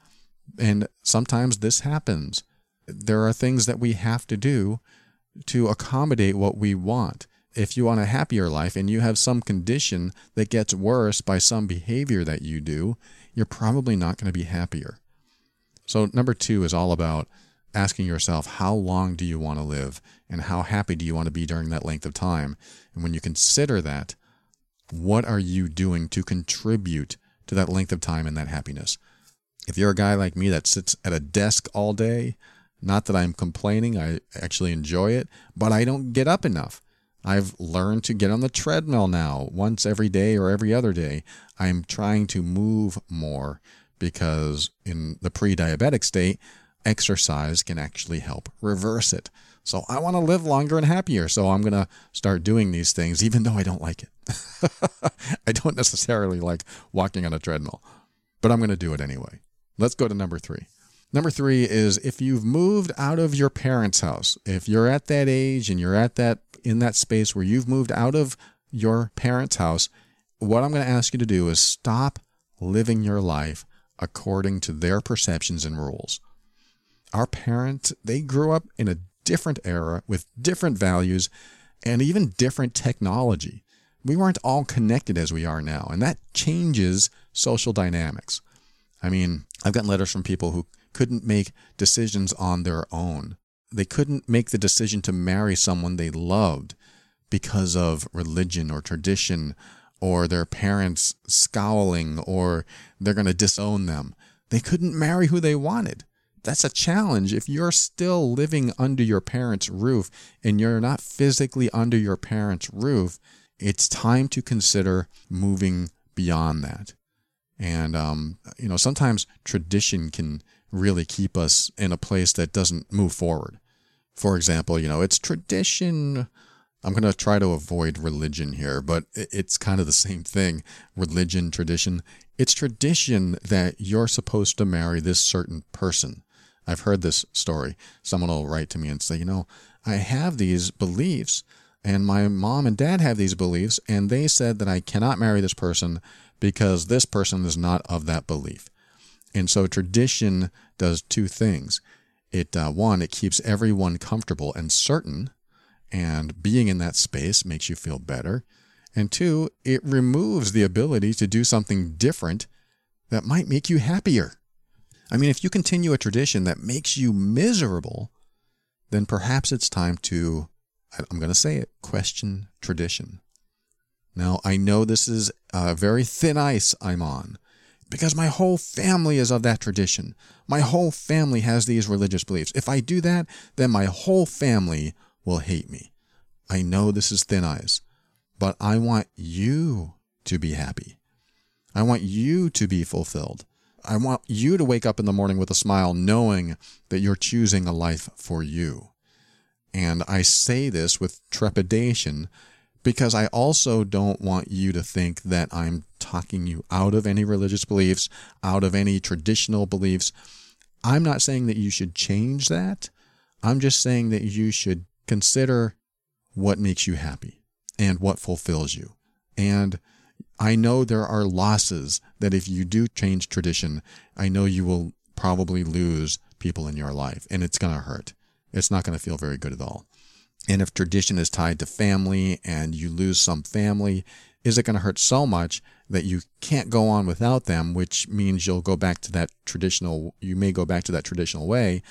And sometimes this happens. There are things that we have to do to accommodate what we want if you want a happier life and you have some condition that gets worse by some behavior that you do, you're probably not going to be happier. So, number two is all about asking yourself, how long do you want to live and how happy do you want to be during that length of time? And when you consider that, what are you doing to contribute to that length of time and that happiness? If you're a guy like me that sits at a desk all day, not that I'm complaining, I actually enjoy it, but I don't get up enough. I've learned to get on the treadmill now once every day or every other day. I'm trying to move more because in the pre diabetic state, exercise can actually help reverse it. So I want to live longer and happier. So I'm going to start doing these things, even though I don't like it. I don't necessarily like walking on a treadmill, but I'm going to do it anyway. Let's go to number three. Number three is if you've moved out of your parents' house, if you're at that age and you're at that in that space where you've moved out of your parents' house, what I'm going to ask you to do is stop living your life according to their perceptions and rules. Our parents, they grew up in a different era with different values and even different technology. We weren't all connected as we are now, and that changes social dynamics. I mean, I've gotten letters from people who couldn't make decisions on their own. They couldn't make the decision to marry someone they loved because of religion or tradition or their parents scowling or they're going to disown them. They couldn't marry who they wanted. That's a challenge. If you're still living under your parents' roof and you're not physically under your parents' roof, it's time to consider moving beyond that. And, um, you know, sometimes tradition can really keep us in a place that doesn't move forward. For example, you know, it's tradition. I'm going to try to avoid religion here, but it's kind of the same thing. Religion, tradition. It's tradition that you're supposed to marry this certain person. I've heard this story. Someone will write to me and say, you know, I have these beliefs, and my mom and dad have these beliefs, and they said that I cannot marry this person because this person is not of that belief. And so tradition does two things. It uh, one, it keeps everyone comfortable and certain, and being in that space makes you feel better. And two, it removes the ability to do something different that might make you happier. I mean, if you continue a tradition that makes you miserable, then perhaps it's time to, I'm going to say it, question tradition. Now, I know this is a very thin ice I'm on because my whole family is of that tradition. My whole family has these religious beliefs. If I do that, then my whole family will hate me. I know this is thin ice, but I want you to be happy. I want you to be fulfilled. I want you to wake up in the morning with a smile knowing that you're choosing a life for you. And I say this with trepidation because I also don't want you to think that I'm talking you out of any religious beliefs, out of any traditional beliefs. I'm not saying that you should change that. I'm just saying that you should consider what makes you happy and what fulfills you. And I know there are losses that if you do change tradition, I know you will probably lose people in your life and it's going to hurt. It's not going to feel very good at all. And if tradition is tied to family and you lose some family, is it going to hurt so much that you can't go on without them, which means you'll go back to that traditional, you may go back to that traditional way,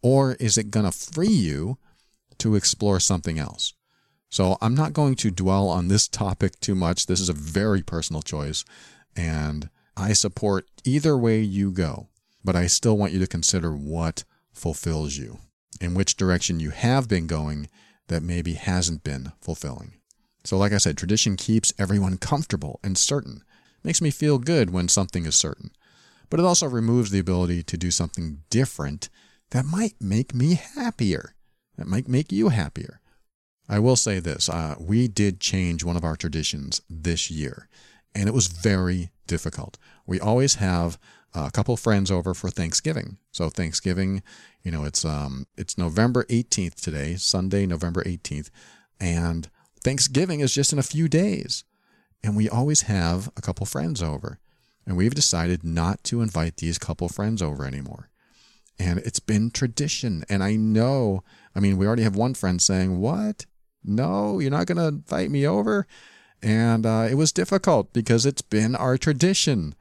or is it going to free you to explore something else? So I'm not going to dwell on this topic too much. This is a very personal choice, and I support either way you go, but I still want you to consider what fulfills you, in which direction you have been going that maybe hasn't been fulfilling. So, like I said, tradition keeps everyone comfortable and certain. Makes me feel good when something is certain. But it also removes the ability to do something different that might make me happier, that might make you happier. I will say this uh, we did change one of our traditions this year, and it was very difficult. We always have a couple friends over for Thanksgiving. So Thanksgiving, you know, it's um it's November 18th today, Sunday, November 18th, and Thanksgiving is just in a few days. And we always have a couple friends over. And we've decided not to invite these couple friends over anymore. And it's been tradition. And I know, I mean, we already have one friend saying, What? No, you're not going to invite me over? And uh, it was difficult because it's been our tradition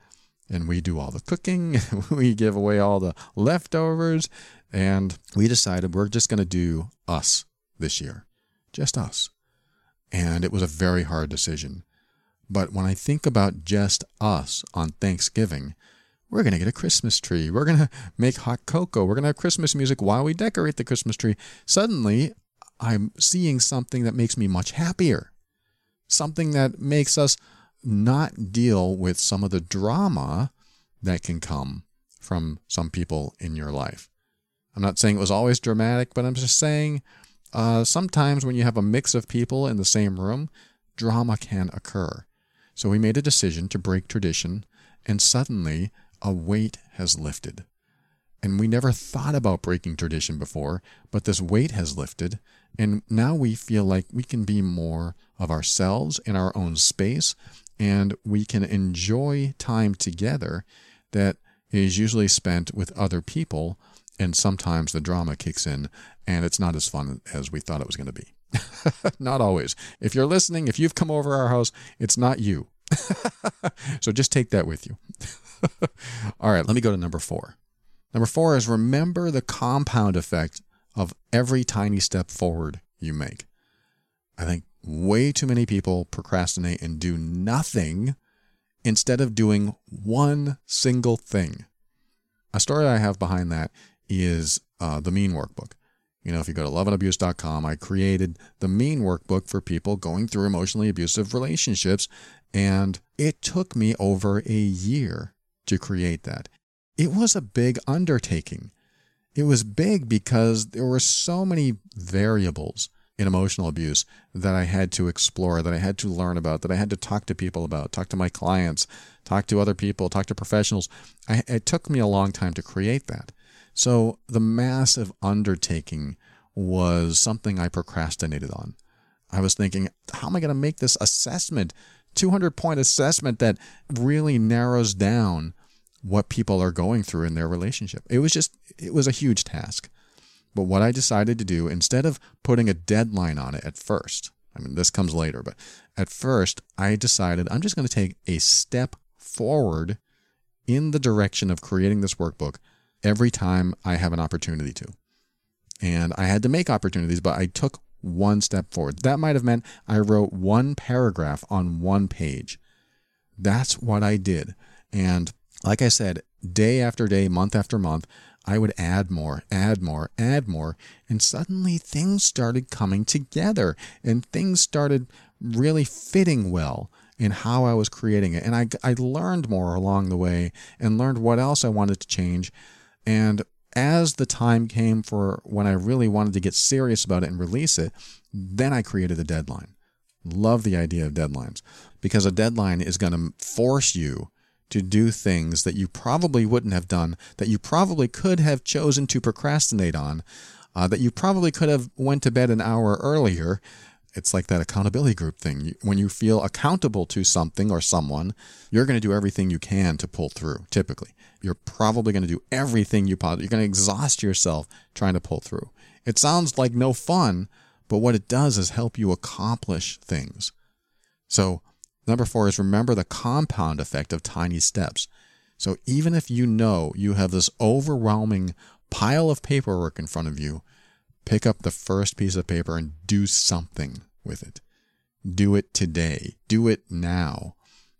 and we do all the cooking, we give away all the leftovers, and we decided we're just going to do us this year. Just us. And it was a very hard decision. But when I think about just us on Thanksgiving, we're going to get a Christmas tree. We're going to make hot cocoa. We're going to have Christmas music while we decorate the Christmas tree. Suddenly, I'm seeing something that makes me much happier. Something that makes us not deal with some of the drama that can come from some people in your life. I'm not saying it was always dramatic, but I'm just saying uh, sometimes when you have a mix of people in the same room, drama can occur. So we made a decision to break tradition, and suddenly a weight has lifted. And we never thought about breaking tradition before, but this weight has lifted, and now we feel like we can be more of ourselves in our own space and we can enjoy time together that is usually spent with other people and sometimes the drama kicks in and it's not as fun as we thought it was going to be not always. If you're listening if you've come over our house it's not you. So just take that with you. All right let me go to number four. Number four is remember the compound effect of every tiny step forward you make. I think way too many people procrastinate and do nothing instead of doing one single thing. A story I have behind that is uh, the Mean Workbook. You know, if you go to loveandabuse.com, I created the Mean Workbook for people going through emotionally abusive relationships, and it took me over a year to create that. It was a big undertaking. It was big because there were so many variables in emotional abuse that I had to explore, that I had to learn about, that I had to talk to people about, talk to my clients, talk to other people, talk to professionals. I, it took me a long time to create that. So the massive undertaking was something I procrastinated on. I was thinking, how am I going to make this assessment, 200 point assessment that really narrows down what people are going through in their relationship? It was just, it was a huge task. But what I decided to do, instead of putting a deadline on it at first, I mean, this comes later, but at first, I decided I'm just going to take a step forward in the direction of creating this workbook every time I have an opportunity to. And I had to make opportunities, but I took one step forward. That might have meant I wrote one paragraph on one page. That's what I did. And like I said, day after day, month after month, I would add more, add more, add more, and suddenly things started coming together and things started really fitting well in how I was creating it. And I, I learned more along the way and learned what else I wanted to change. And as the time came for when I really wanted to get serious about it and release it, then I created a deadline. Love the idea of deadlines because a deadline is going to force you to do things that you probably wouldn't have done, that you probably could have chosen to procrastinate on, uh, that you probably could have went to bed an hour earlier. It's like that accountability group thing. When you feel accountable to something or someone, you're going to do everything you can to pull through. Typically, you're probably going to do everything you possibly. You're going to exhaust yourself trying to pull through. It sounds like no fun, but what it does is help you accomplish things. So, number four is remember the compound effect of tiny steps. So, even if you know you have this overwhelming pile of paperwork in front of you, pick up the first piece of paper and do something with it. Do it today. Do it now.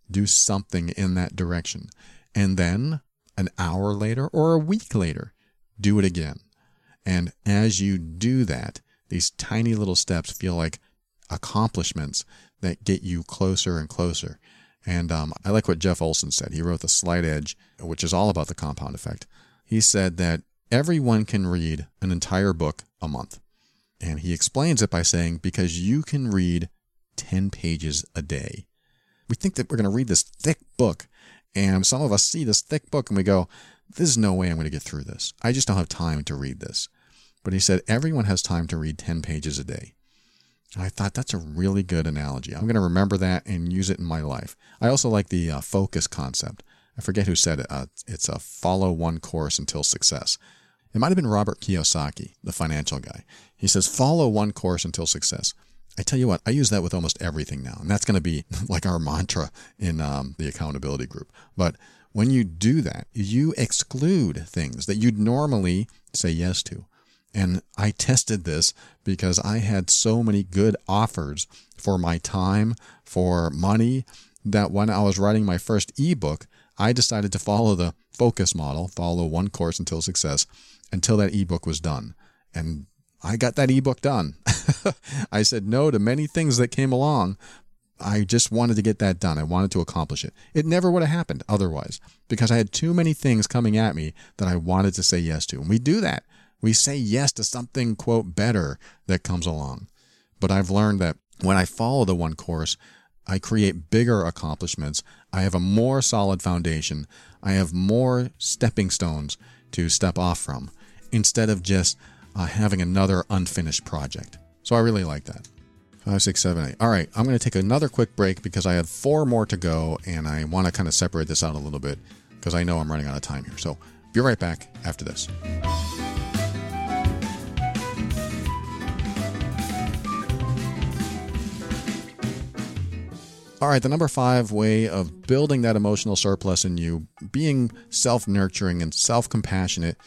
Do something in that direction. And then an hour later or a week later, do it again. And as you do that, these tiny little steps feel like accomplishments that get you closer and closer. And um, I like what Jeff Olson said. He wrote The Slight Edge, which is all about the compound effect. He said that everyone can read an entire book a month. And he explains it by saying, because you can read 10 pages a day. We think that we're going to read this thick book, and some of us see this thick book and we go, There's no way I'm going to get through this. I just don't have time to read this. But he said everyone has time to read 10 pages a day. I thought that's a really good analogy. I'm going to remember that and use it in my life. I also like the uh, focus concept. I forget who said it. Uh, it's a follow one course until success. It might have been Robert Kiyosaki, the financial guy. He says, follow one course until success. I tell you what, I use that with almost everything now. And that's going to be like our mantra in um, the accountability group. But when you do that, you exclude things that you'd normally say yes to. And I tested this because I had so many good offers for my time, for money, that when I was writing my first ebook, I decided to follow the focus model, follow one course until success, until that ebook was done. And I got that ebook done. I said no to many things that came along. I just wanted to get that done. I wanted to accomplish it. It never would have happened otherwise because I had too many things coming at me that I wanted to say yes to. And we do that. We say yes to something, quote, better that comes along. But I've learned that when I follow the one course, I create bigger accomplishments. I have a more solid foundation. I have more stepping stones to step off from instead of just uh, having another unfinished project. So I really like that. Five, six, seven, eight. All right, I'm going to take another quick break because I have four more to go and I want to kind of separate this out a little bit because I know I'm running out of time here. So be right back after this. All right, the number five way of building that emotional surplus in you, being self nurturing and self compassionate,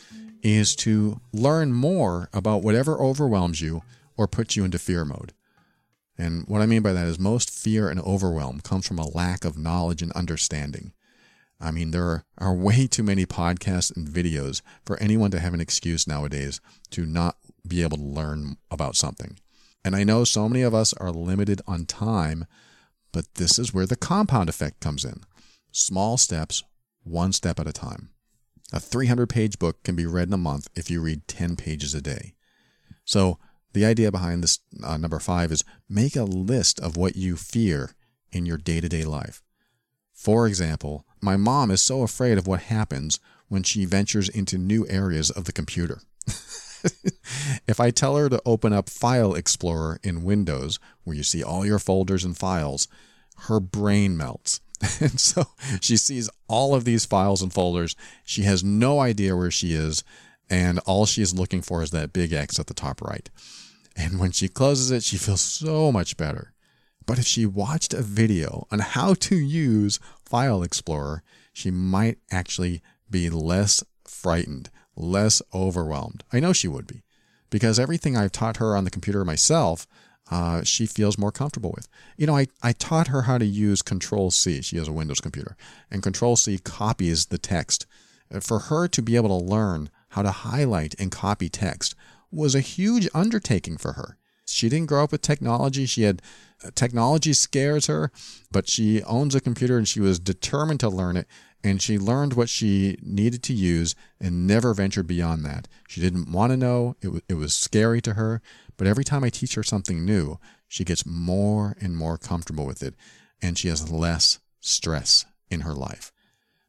is to learn more about whatever overwhelms you or puts you into fear mode. And what I mean by that is most fear and overwhelm comes from a lack of knowledge and understanding. I mean, there are, way too many podcasts and videos for anyone to have an excuse nowadays to not be able to learn about something. And I know so many of us are limited on time but this is where the compound effect comes in. Small steps, one step at a time. A 300 page book can be read in a month if you read 10 pages a day. So, the idea behind this uh, number five is make a list of what you fear in your day to day life. For example, my mom is so afraid of what happens when she ventures into new areas of the computer. if I tell her to open up File Explorer in Windows, where you see all your folders and files, her brain melts. And so she sees all of these files and folders. She has no idea where she is. And all she is looking for is that big X at the top right. And when she closes it, she feels so much better. But if she watched a video on how to use File Explorer, she might actually be less frightened less overwhelmed. I know she would be because everything I've taught her on the computer myself, uh, she feels more comfortable with. You know, I, I taught her how to use Control C. She has a Windows computer, and Control C copies the text. Uh, for her to be able to learn how to highlight and copy text was a huge undertaking for her. She didn't grow up with technology. She had technology scares her, but she owns a computer and she was determined to learn it. And she learned what she needed to use and never ventured beyond that. She didn't want to know. It, w- it was scary to her. But every time I teach her something new, she gets more and more comfortable with it. And she has less stress in her life.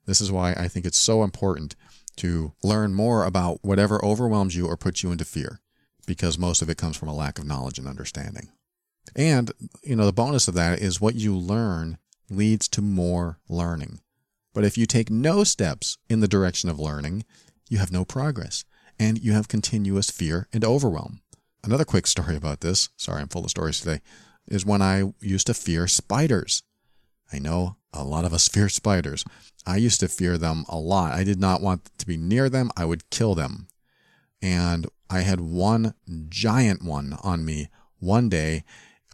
This is why I think it's so important to learn more about whatever overwhelms you or puts you into fear, because most of it comes from a lack of knowledge and understanding. And, you know, the bonus of that is what you learn leads to more learning. But if you take no steps in the direction of learning, you have no progress and you have continuous fear and overwhelm. Another quick story about this, sorry, I'm full of stories today, is when I used to fear spiders. I know a lot of us fear spiders. I used to fear them a lot. I did not want to be near them. I would kill them. And I had one giant one on me one day.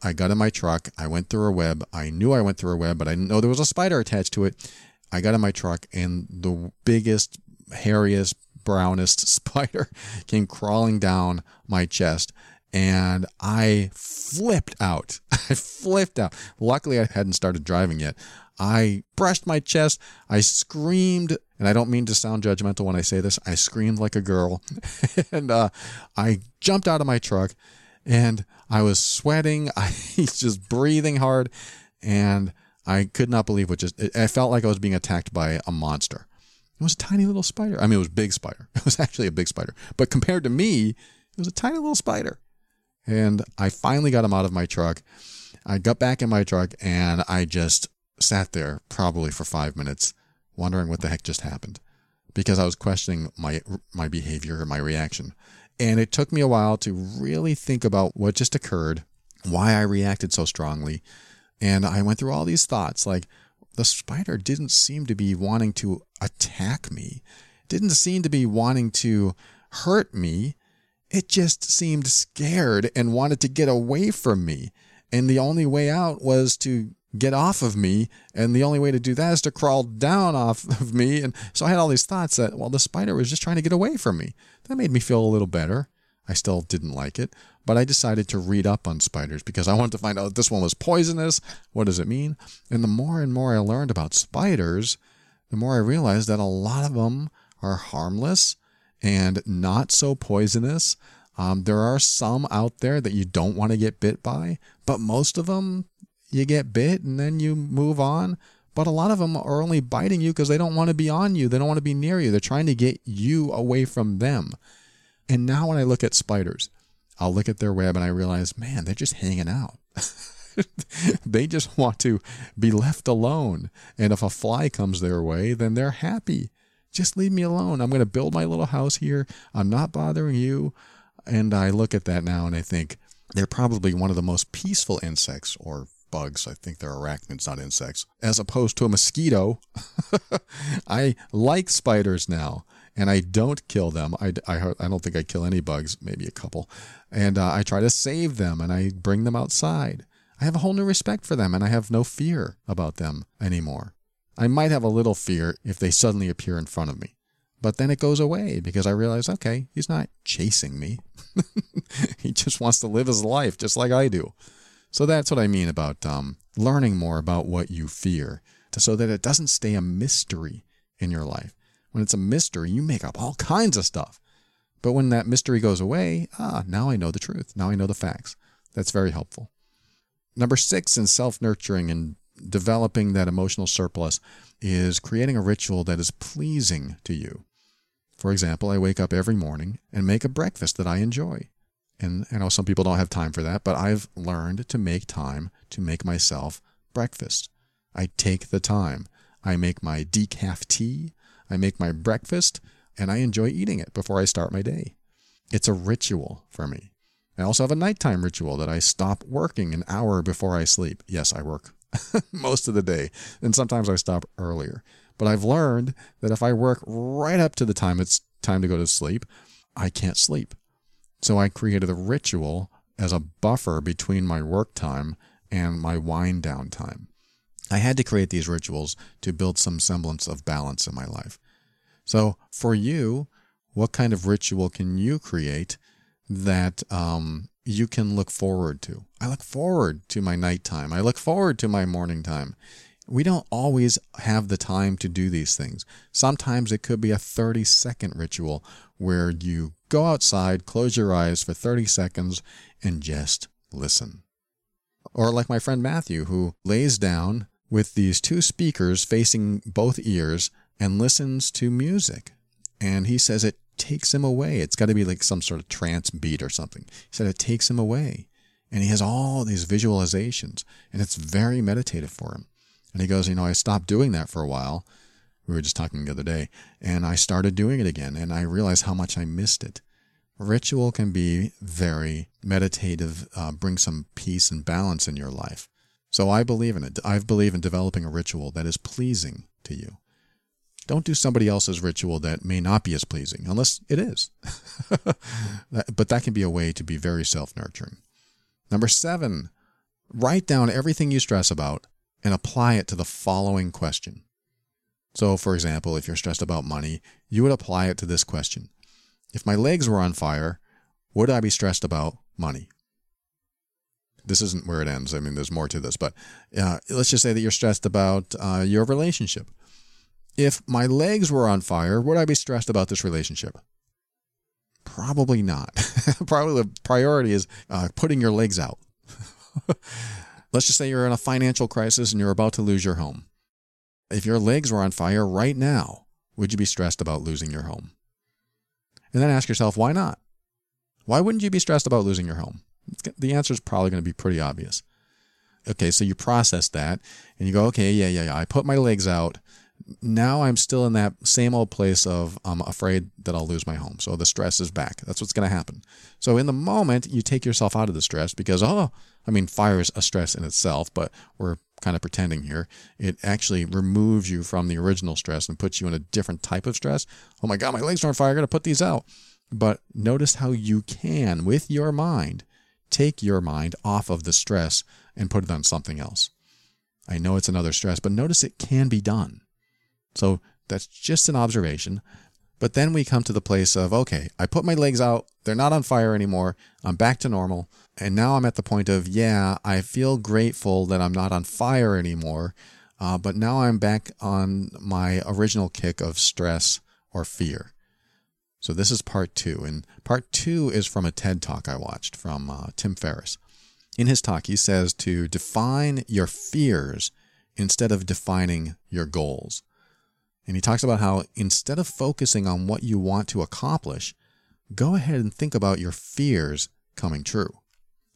I got in my truck. I went through a web. I knew I went through a web, but I didn't know there was a spider attached to it. I got in my truck and the biggest, hairiest, brownest spider came crawling down my chest and I flipped out. I flipped out. Luckily, I hadn't started driving yet. I brushed my chest. I screamed, and I don't mean to sound judgmental when I say this. I screamed like a girl, and uh, I jumped out of my truck, and I was sweating. I was just breathing hard, and I could not believe what just. I felt like I was being attacked by a monster. It was a tiny little spider. I mean, it was a big spider. It was actually a big spider, but compared to me, it was a tiny little spider. And I finally got him out of my truck. I got back in my truck and I just sat there probably for five minutes, wondering what the heck just happened, because I was questioning my my behavior my reaction. And it took me a while to really think about what just occurred, why I reacted so strongly, and I went through all these thoughts like the spider didn't seem to be wanting to attack me, didn't seem to be wanting to hurt me. It just seemed scared and wanted to get away from me. And the only way out was to get off of me. And the only way to do that is to crawl down off of me. And so I had all these thoughts that, well, the spider was just trying to get away from me. That made me feel a little better. I still didn't like it, but I decided to read up on spiders because I wanted to find out this one was poisonous. What does it mean? And the more and more I learned about spiders, the more I realized that a lot of them are harmless and not so poisonous. Um, there are some out there that you don't want to get bit by, but most of them you get bit and then you move on. But a lot of them are only biting you because they don't want to be on you. They don't want to be near you. They're trying to get you away from them. And now when I look at spiders, I'll look at their web and I realize, man, they're just hanging out. they just want to be left alone. And if a fly comes their way, then they're happy. Just leave me alone. I'm going to build my little house here. I'm not bothering you. And I look at that now and I think they're probably one of the most peaceful insects or bugs. I think they're arachnids, not insects, as opposed to a mosquito. I like spiders now and I don't kill them. I, I, I don't think I kill any bugs, maybe a couple. And uh, I try to save them and I bring them outside. I have a whole new respect for them and I have no fear about them anymore. I might have a little fear if they suddenly appear in front of me. But then it goes away because I realize, okay, he's not chasing me. he just wants to live his life just like I do. So that's what I mean about um, learning more about what you fear so that it doesn't stay a mystery in your life. When it's a mystery, you make up all kinds of stuff. But when that mystery goes away, ah, now I know the truth. Now I know the facts. That's very helpful. Number six in self nurturing and developing that emotional surplus is creating a ritual that is pleasing to you. For example, I wake up every morning and make a breakfast that I enjoy. And I know some people don't have time for that, but I've learned to make time to make myself breakfast. I take the time. I make my decaf tea. I make my breakfast and I enjoy eating it before I start my day. It's a ritual for me. I also have a nighttime ritual that I stop working an hour before I sleep. Yes, I work most of the day, and sometimes I stop earlier. But I've learned that if I work right up to the time it's time to go to sleep, I can't sleep. So I created a ritual as a buffer between my work time and my wind down time. I had to create these rituals to build some semblance of balance in my life. So, for you, what kind of ritual can you create that um, you can look forward to. I look forward to my nighttime. I look forward to my morning time. We don't always have the time to do these things. Sometimes it could be a 30 second ritual where you go outside, close your eyes for 30 seconds, and just listen. Or like my friend Matthew, who lays down with these two speakers facing both ears and listens to music. And he says it takes him away. It's got to be like some sort of trance beat or something. He said it takes him away. And he has all these visualizations, and it's very meditative for him. And he goes, You know, I stopped doing that for a while. We were just talking the other day, and I started doing it again, and I realized how much I missed it. Ritual can be very meditative, uh, bring some peace and balance in your life. So I believe in it. I believe in developing a ritual that is pleasing to you. Don't do somebody else's ritual that may not be as pleasing, unless it is. but that can be a way to be very self nurturing. Number seven, write down everything you stress about and apply it to the following question. So, for example, if you're stressed about money, you would apply it to this question If my legs were on fire, would I be stressed about money? This isn't where it ends. I mean, there's more to this, but uh, let's just say that you're stressed about uh, your relationship if my legs were on fire, would I be stressed about this relationship? Probably not. Probably the priority is uh, putting your legs out. Let's just say you're in a financial crisis and you're about to lose your home. If your legs were on fire right now, would you be stressed about losing your home? And then ask yourself, why not? Why wouldn't you be stressed about losing your home? The answer is probably going to be pretty obvious. Okay, so you process that and you go, okay, yeah, yeah, yeah. I put my legs out now I'm still in that same old place of I'm afraid that I'll lose my home. So the stress is back. That's what's going to happen. So in the moment, you take yourself out of the stress because, oh, I mean, fire is a stress in itself, but we're kind of pretending here. It actually removes you from the original stress and puts you in a different type of stress. Oh my God, my legs are on fire. I got to put these out. But notice how you can, with your mind, take your mind off of the stress and put it on something else. I know it's another stress, but notice it can be done. So that's just an observation. But then we come to the place of, okay, I put my legs out. They're not on fire anymore. I'm back to normal. And now I'm at the point of, yeah, I feel grateful that I'm not on fire anymore. Uh, but now I'm back on my original kick of stress or fear. So this is part two. And part two is from a TED talk I watched from uh, Tim Ferriss. In his talk, he says to define your fears instead of defining your goals. And he talks about how instead of focusing on what you want to accomplish, go ahead and think about your fears coming true.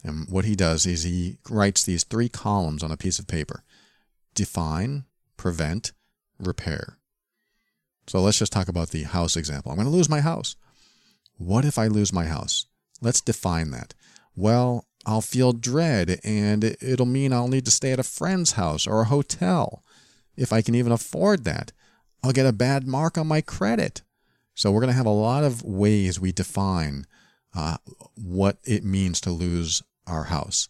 And what he does is he writes these three columns on a piece of paper define, prevent, repair. So let's just talk about the house example. I'm going to lose my house. What if I lose my house? Let's define that. Well, I'll feel dread and it'll mean I'll need to stay at a friend's house or a hotel if I can even afford that. I'll get a bad mark on my credit. So we're going to have a lot of ways we define uh, what it means to lose our house.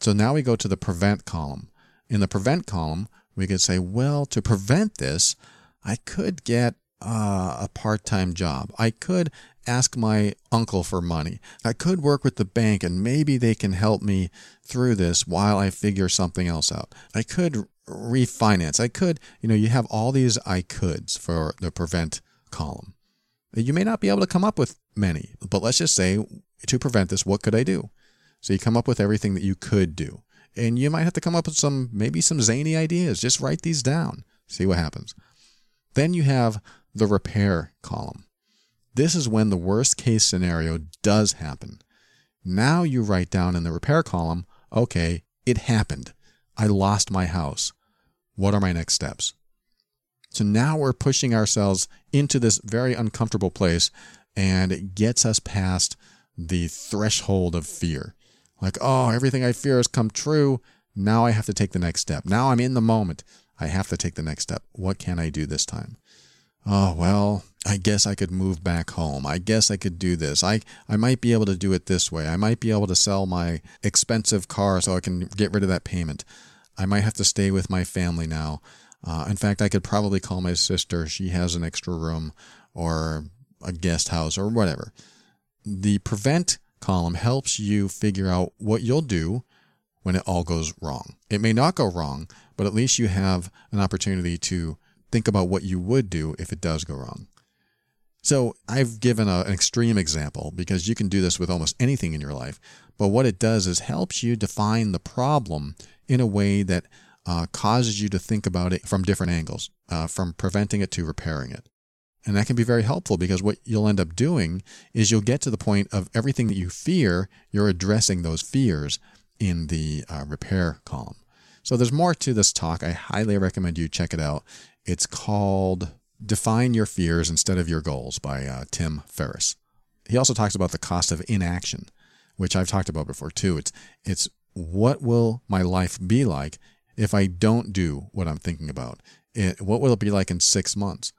So now we go to the prevent column. In the prevent column, we could say, well, to prevent this, I could get uh, a part time job. I could ask my uncle for money. I could work with the bank and maybe they can help me through this while I figure something else out. I could refinance. I could, you know, you have all these I coulds for the prevent column. You may not be able to come up with many, but let's just say to prevent this, what could I do? So you come up with everything that you could do. And you might have to come up with some, maybe some zany ideas. Just write these down, see what happens. Then you have the repair column. This is when the worst case scenario does happen. Now you write down in the repair column, okay, it happened. I lost my house. What are my next steps? So now we're pushing ourselves into this very uncomfortable place and it gets us past the threshold of fear. Like, oh, everything I fear has come true. Now I have to take the next step. Now I'm in the moment. I have to take the next step. What can I do this time? Oh, well, I guess I could move back home. I guess I could do this. I, I might be able to do it this way. I might be able to sell my expensive car so I can get rid of that payment. I might have to stay with my family now. Uh, in fact, I could probably call my sister. She has an extra room or a guest house or whatever. the prevent column helps you figure out what you'll do when it all goes wrong. It may not go wrong, but at least you have an opportunity to think about what you would do if it does go wrong. So I've given a, an extreme example because you can do this with almost anything in your life. But what it does is helps you define the problem in a way that uh, causes you to think about it from different angles, uh, from preventing it to repairing it. And that can be very helpful because what you'll end up doing is you'll get to the point of everything that you fear, you're addressing those fears in the uh, repair column. So there's more to this talk. I highly recommend you check it out. It's called Define Your Fears Instead of Your Goals by uh, Tim Ferriss. He also talks about the cost of inaction, which I've talked about before too. It's it's what will my life be like if I don't do what I'm thinking about? It, what will it be like in six months?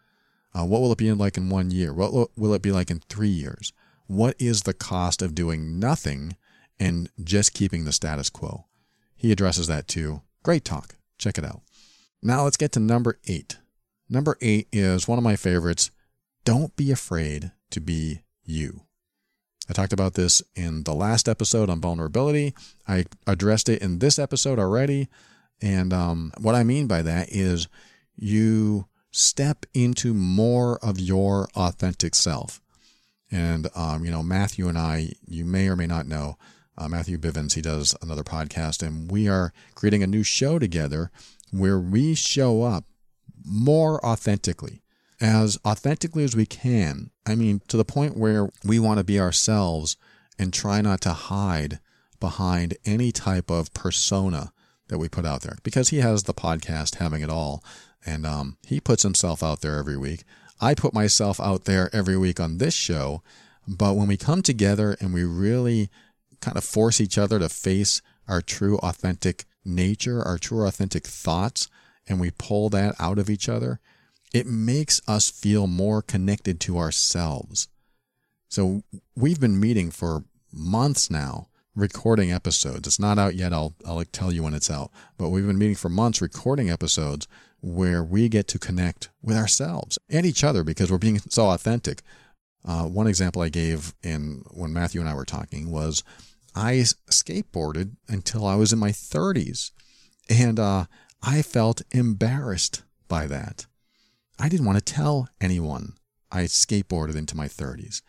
Uh, what will it be like in one year? What will, will it be like in three years? What is the cost of doing nothing and just keeping the status quo? He addresses that too. Great talk. Check it out. Now let's get to number eight. Number eight is one of my favorites. Don't be afraid to be you. I talked about this in the last episode on vulnerability. I addressed it in this episode already. And um, what I mean by that is you step into more of your authentic self. And, um, you know, Matthew and I, you may or may not know, uh, Matthew Bivens, he does another podcast, and we are creating a new show together where we show up more authentically, as authentically as we can. I mean, to the point where we want to be ourselves and try not to hide behind any type of persona that we put out there because he has the podcast having it all and um, he puts himself out there every week i put myself out there every week on this show but when we come together and we really kind of force each other to face our true authentic nature our true authentic thoughts and we pull that out of each other it makes us feel more connected to ourselves so we've been meeting for months now recording episodes. It's not out yet. I'll I'll tell you when it's out. But we've been meeting for months recording episodes where we get to connect with ourselves and each other because we're being so authentic. Uh, one example I gave in when Matthew and I were talking was I skateboarded until I was in my 30s, and uh, I felt embarrassed by that. I didn't want to tell anyone I skateboarded into my 30s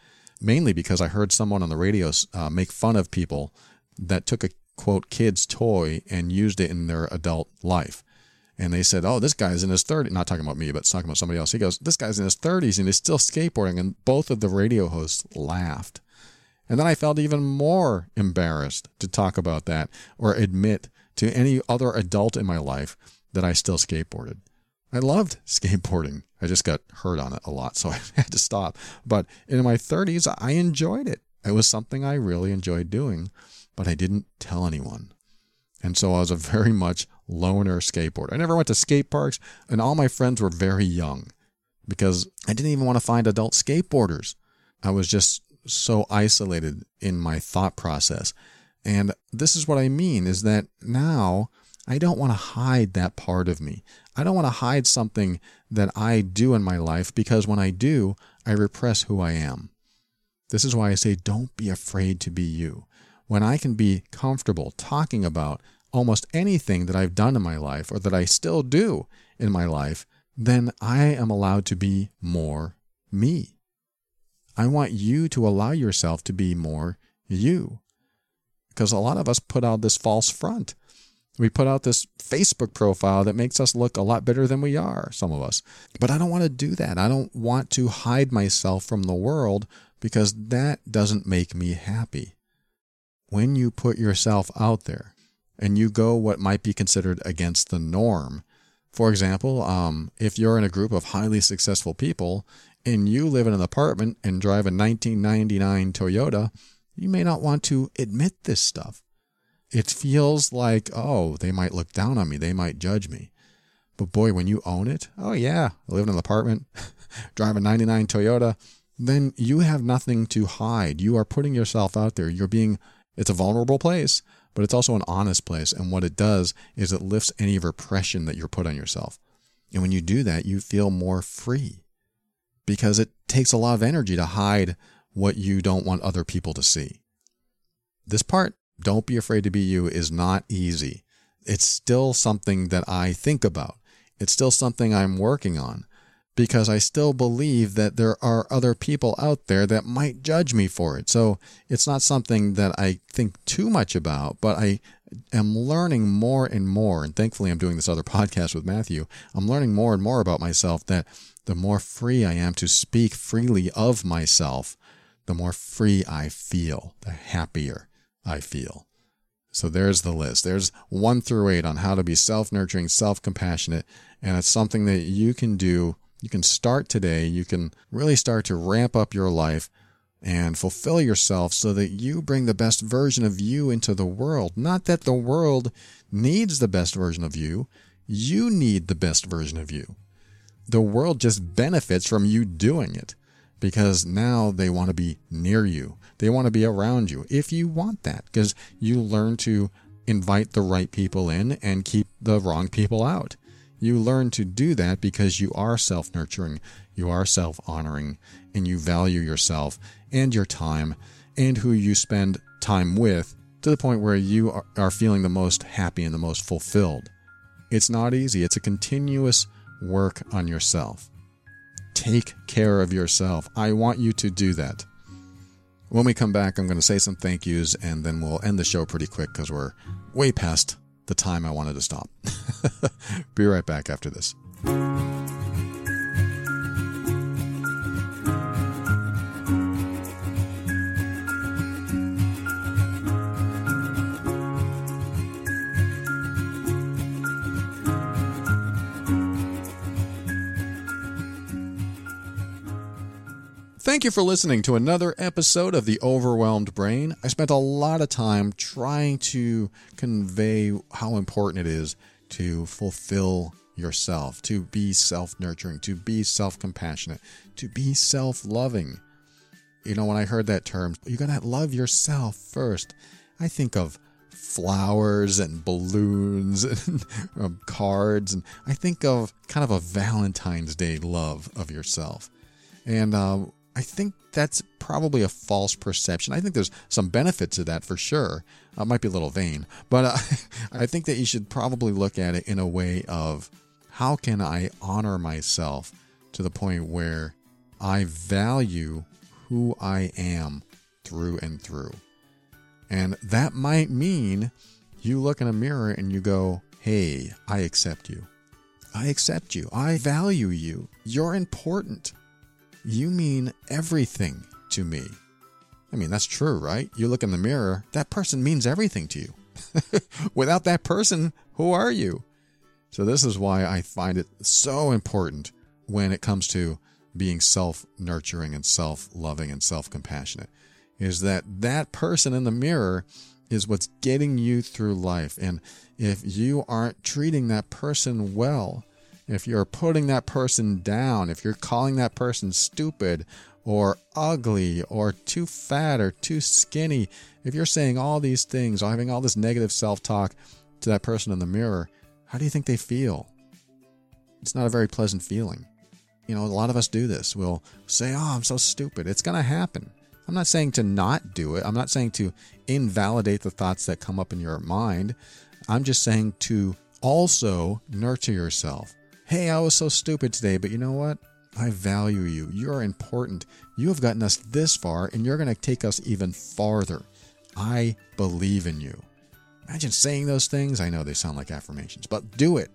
mainly because I heard someone on the radio uh, make fun of people that took a quote kid's toy and used it in their adult life. And they said, "Oh, this guy's in his 30s." Not talking about me, but talking about somebody else. He goes, "This guy's in his 30s and he's still skateboarding." And both of the radio hosts laughed. And then I felt even more embarrassed to talk about that or admit to any other adult in my life that I still skateboarded. I loved skateboarding. I just got hurt on it a lot, so I had to stop. But in my 30s, I enjoyed it. It was something I really enjoyed doing, but I didn't tell anyone. And so I was a very much loner skateboarder. I never went to skate parks, and all my friends were very young because I didn't even want to find adult skateboarders. I was just so isolated in my thought process. And this is what I mean is that now I don't want to hide that part of me. I don't want to hide something that I do in my life because when I do, I repress who I am. This is why I say don't be afraid to be you. When I can be comfortable talking about almost anything that I've done in my life or that I still do in my life, then I am allowed to be more me. I want you to allow yourself to be more you. Because a lot of us put out this false front. We put out this Facebook profile that makes us look a lot better than we are, some of us. But I don't want to do that. I don't want to hide myself from the world because that doesn't make me happy. When you put yourself out there and you go what might be considered against the norm, for example, um, if you're in a group of highly successful people and you live in an apartment and drive a 1999 Toyota, you may not want to admit this stuff it feels like, oh, they might look down on me. They might judge me. But boy, when you own it, oh, yeah, I live in an apartment, drive a 99 Toyota, then you have nothing to hide. You are putting yourself out there. You're being, it's a vulnerable place, but it's also an honest place. And what it does is it lifts any repression that you're put on yourself. And when you do that, you feel more free because it takes a lot of energy to hide what you don't want other people to see. This part, don't be afraid to be you, is not easy. It's still something that I think about. It's still something I'm working on because I still believe that there are other people out there that might judge me for it. So it's not something that I think too much about, but I am learning more and more. And thankfully, I'm doing this other podcast with Matthew. I'm learning more and more about myself that the more free I am to speak freely of myself, the more free I feel, the happier I feel. So there's the list. There's one through eight on how to be self nurturing, self compassionate. And it's something that you can do you can start today. You can really start to ramp up your life and fulfill yourself so that you bring the best version of you into the world. Not that the world needs the best version of you, you need the best version of you. The world just benefits from you doing it because now they want to be near you. They want to be around you if you want that because you learn to invite the right people in and keep the wrong people out. You learn to do that because you are self nurturing, you are self honoring, and you value yourself and your time and who you spend time with to the point where you are feeling the most happy and the most fulfilled. It's not easy, it's a continuous work on yourself. Take care of yourself. I want you to do that. When we come back, I'm going to say some thank yous and then we'll end the show pretty quick because we're way past the time I wanted to stop. Be right back after this. Thank you for listening to another episode of The Overwhelmed Brain. I spent a lot of time trying to convey how important it is to fulfill yourself, to be self nurturing, to be self compassionate, to be self loving. You know, when I heard that term, you got to love yourself first. I think of flowers and balloons and um, cards, and I think of kind of a Valentine's Day love of yourself. And uh, I think that's probably a false perception. I think there's some benefit to that for sure. Uh, it might be a little vain, but uh, I think that you should probably look at it in a way of how can I honor myself to the point where I value who I am through and through. And that might mean you look in a mirror and you go, Hey, I accept you. I accept you. I value you. You're important. You mean everything to me. I mean, that's true, right? You look in the mirror, that person means everything to you. Without that person, who are you? So, this is why I find it so important when it comes to being self nurturing and self loving and self compassionate is that that person in the mirror is what's getting you through life. And if you aren't treating that person well, if you're putting that person down, if you're calling that person stupid or ugly or too fat or too skinny, if you're saying all these things or having all this negative self talk to that person in the mirror, how do you think they feel? It's not a very pleasant feeling. You know, a lot of us do this. We'll say, Oh, I'm so stupid. It's going to happen. I'm not saying to not do it. I'm not saying to invalidate the thoughts that come up in your mind. I'm just saying to also nurture yourself Hey, I was so stupid today, but you know what? I value you. You're important. You have gotten us this far, and you're going to take us even farther. I believe in you. Imagine saying those things. I know they sound like affirmations, but do it.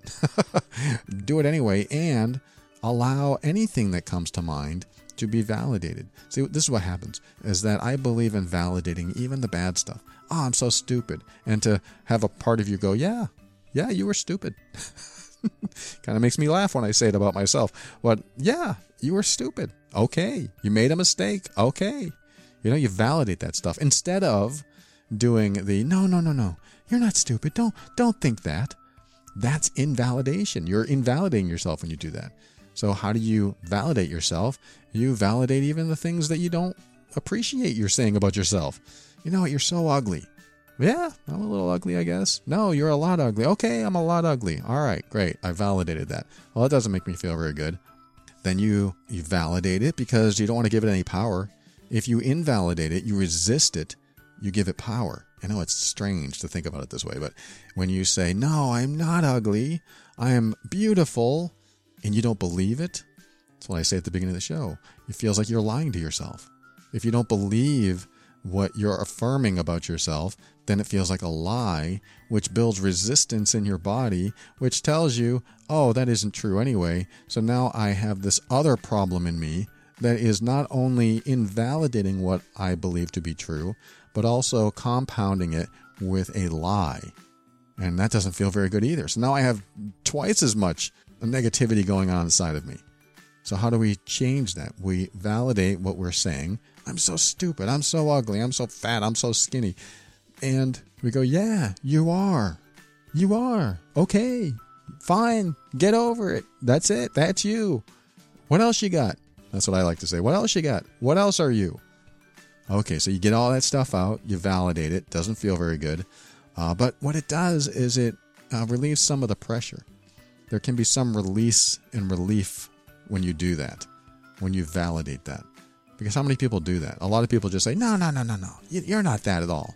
do it anyway, and allow anything that comes to mind to be validated. See, this is what happens is that I believe in validating even the bad stuff. Oh, I'm so stupid. And to have a part of you go, yeah, yeah, you were stupid. kind of makes me laugh when I say it about myself. But yeah, you were stupid. Okay. You made a mistake. Okay. You know, you validate that stuff instead of doing the no, no, no, no. You're not stupid. Don't don't think that. That's invalidation. You're invalidating yourself when you do that. So how do you validate yourself? You validate even the things that you don't appreciate you're saying about yourself. You know what? You're so ugly. Yeah, I'm a little ugly, I guess. No, you're a lot ugly. Okay, I'm a lot ugly. All right, great. I validated that. Well, that doesn't make me feel very good. Then you you validate it because you don't want to give it any power. If you invalidate it, you resist it, you give it power. I know it's strange to think about it this way, but when you say, No, I'm not ugly, I am beautiful, and you don't believe it, that's what I say at the beginning of the show. It feels like you're lying to yourself. If you don't believe what you're affirming about yourself, then it feels like a lie, which builds resistance in your body, which tells you, oh, that isn't true anyway. So now I have this other problem in me that is not only invalidating what I believe to be true, but also compounding it with a lie. And that doesn't feel very good either. So now I have twice as much negativity going on inside of me. So, how do we change that? We validate what we're saying. I'm so stupid. I'm so ugly. I'm so fat. I'm so skinny. And we go, Yeah, you are. You are. Okay. Fine. Get over it. That's it. That's you. What else you got? That's what I like to say. What else you got? What else are you? Okay, so you get all that stuff out, you validate it. Doesn't feel very good. Uh, but what it does is it uh, relieves some of the pressure. There can be some release and relief when you do that, when you validate that. Because how many people do that? A lot of people just say, no, no, no, no, no, you're not that at all.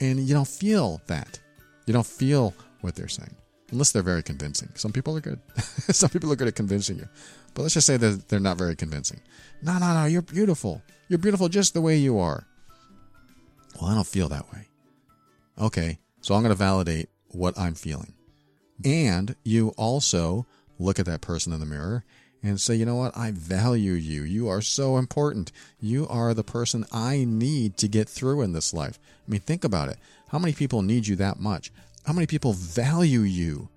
And you don't feel that. You don't feel what they're saying, unless they're very convincing. Some people are good. Some people are good at convincing you. But let's just say that they're not very convincing. No, no, no, you're beautiful. You're beautiful just the way you are. Well, I don't feel that way. Okay, so I'm going to validate what I'm feeling. And you also look at that person in the mirror and say, you know what? I value you. You are so important. You are the person I need to get through in this life. I mean, think about it. How many people need you that much? How many people value you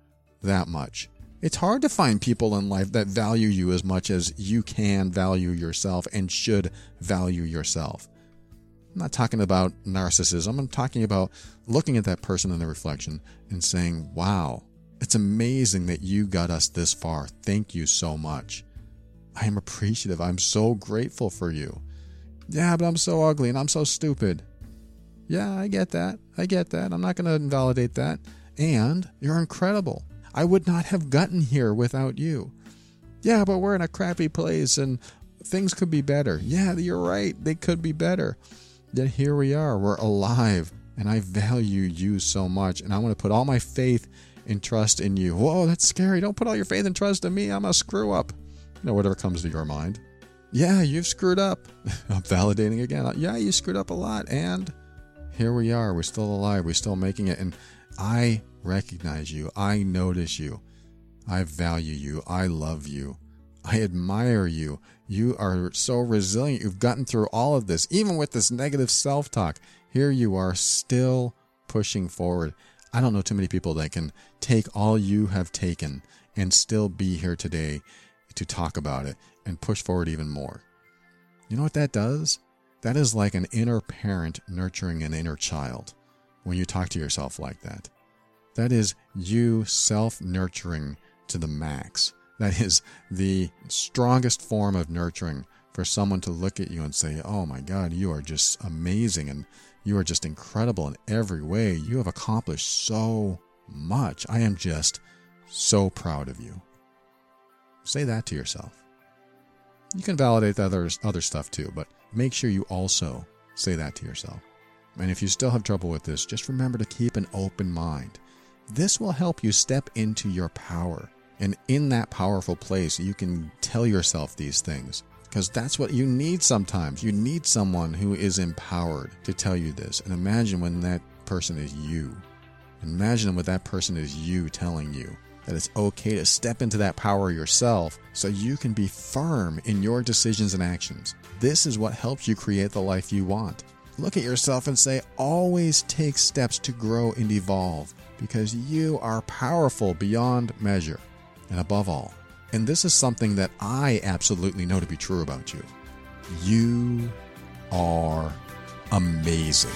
that much? It's hard to find people in life that value you as much as you can value yourself and should value yourself. I'm not talking about narcissism. I'm talking about looking at that person in the reflection and saying, wow, it's amazing that you got us this far. Thank you so much. I am appreciative. I'm so grateful for you. Yeah, but I'm so ugly and I'm so stupid. Yeah, I get that. I get that. I'm not going to invalidate that. And you're incredible. I would not have gotten here without you. Yeah, but we're in a crappy place and things could be better. Yeah, you're right. They could be better. Yet here we are. We're alive. And I value you so much. And I want to put all my faith and trust in you. Whoa, that's scary. Don't put all your faith and trust in me. I'm a screw up. You know, whatever comes to your mind. Yeah, you've screwed up. I'm validating again. Yeah, you screwed up a lot. And here we are. We're still alive. We're still making it. And I recognize you. I notice you. I value you. I love you. I admire you. You are so resilient. You've gotten through all of this, even with this negative self talk. Here you are still pushing forward. I don't know too many people that can take all you have taken and still be here today to talk about it and push forward even more. You know what that does? That is like an inner parent nurturing an inner child when you talk to yourself like that. That is you self nurturing to the max. That is the strongest form of nurturing for someone to look at you and say, Oh my God, you are just amazing and you are just incredible in every way. You have accomplished so much. I am just so proud of you. Say that to yourself. You can validate the other, other stuff too, but make sure you also say that to yourself. And if you still have trouble with this, just remember to keep an open mind. This will help you step into your power. And in that powerful place, you can tell yourself these things because that's what you need sometimes. You need someone who is empowered to tell you this. And imagine when that person is you. Imagine what that person is you telling you that it's okay to step into that power yourself so you can be firm in your decisions and actions. This is what helps you create the life you want. Look at yourself and say, always take steps to grow and evolve because you are powerful beyond measure. And above all, and this is something that I absolutely know to be true about you. You are amazing.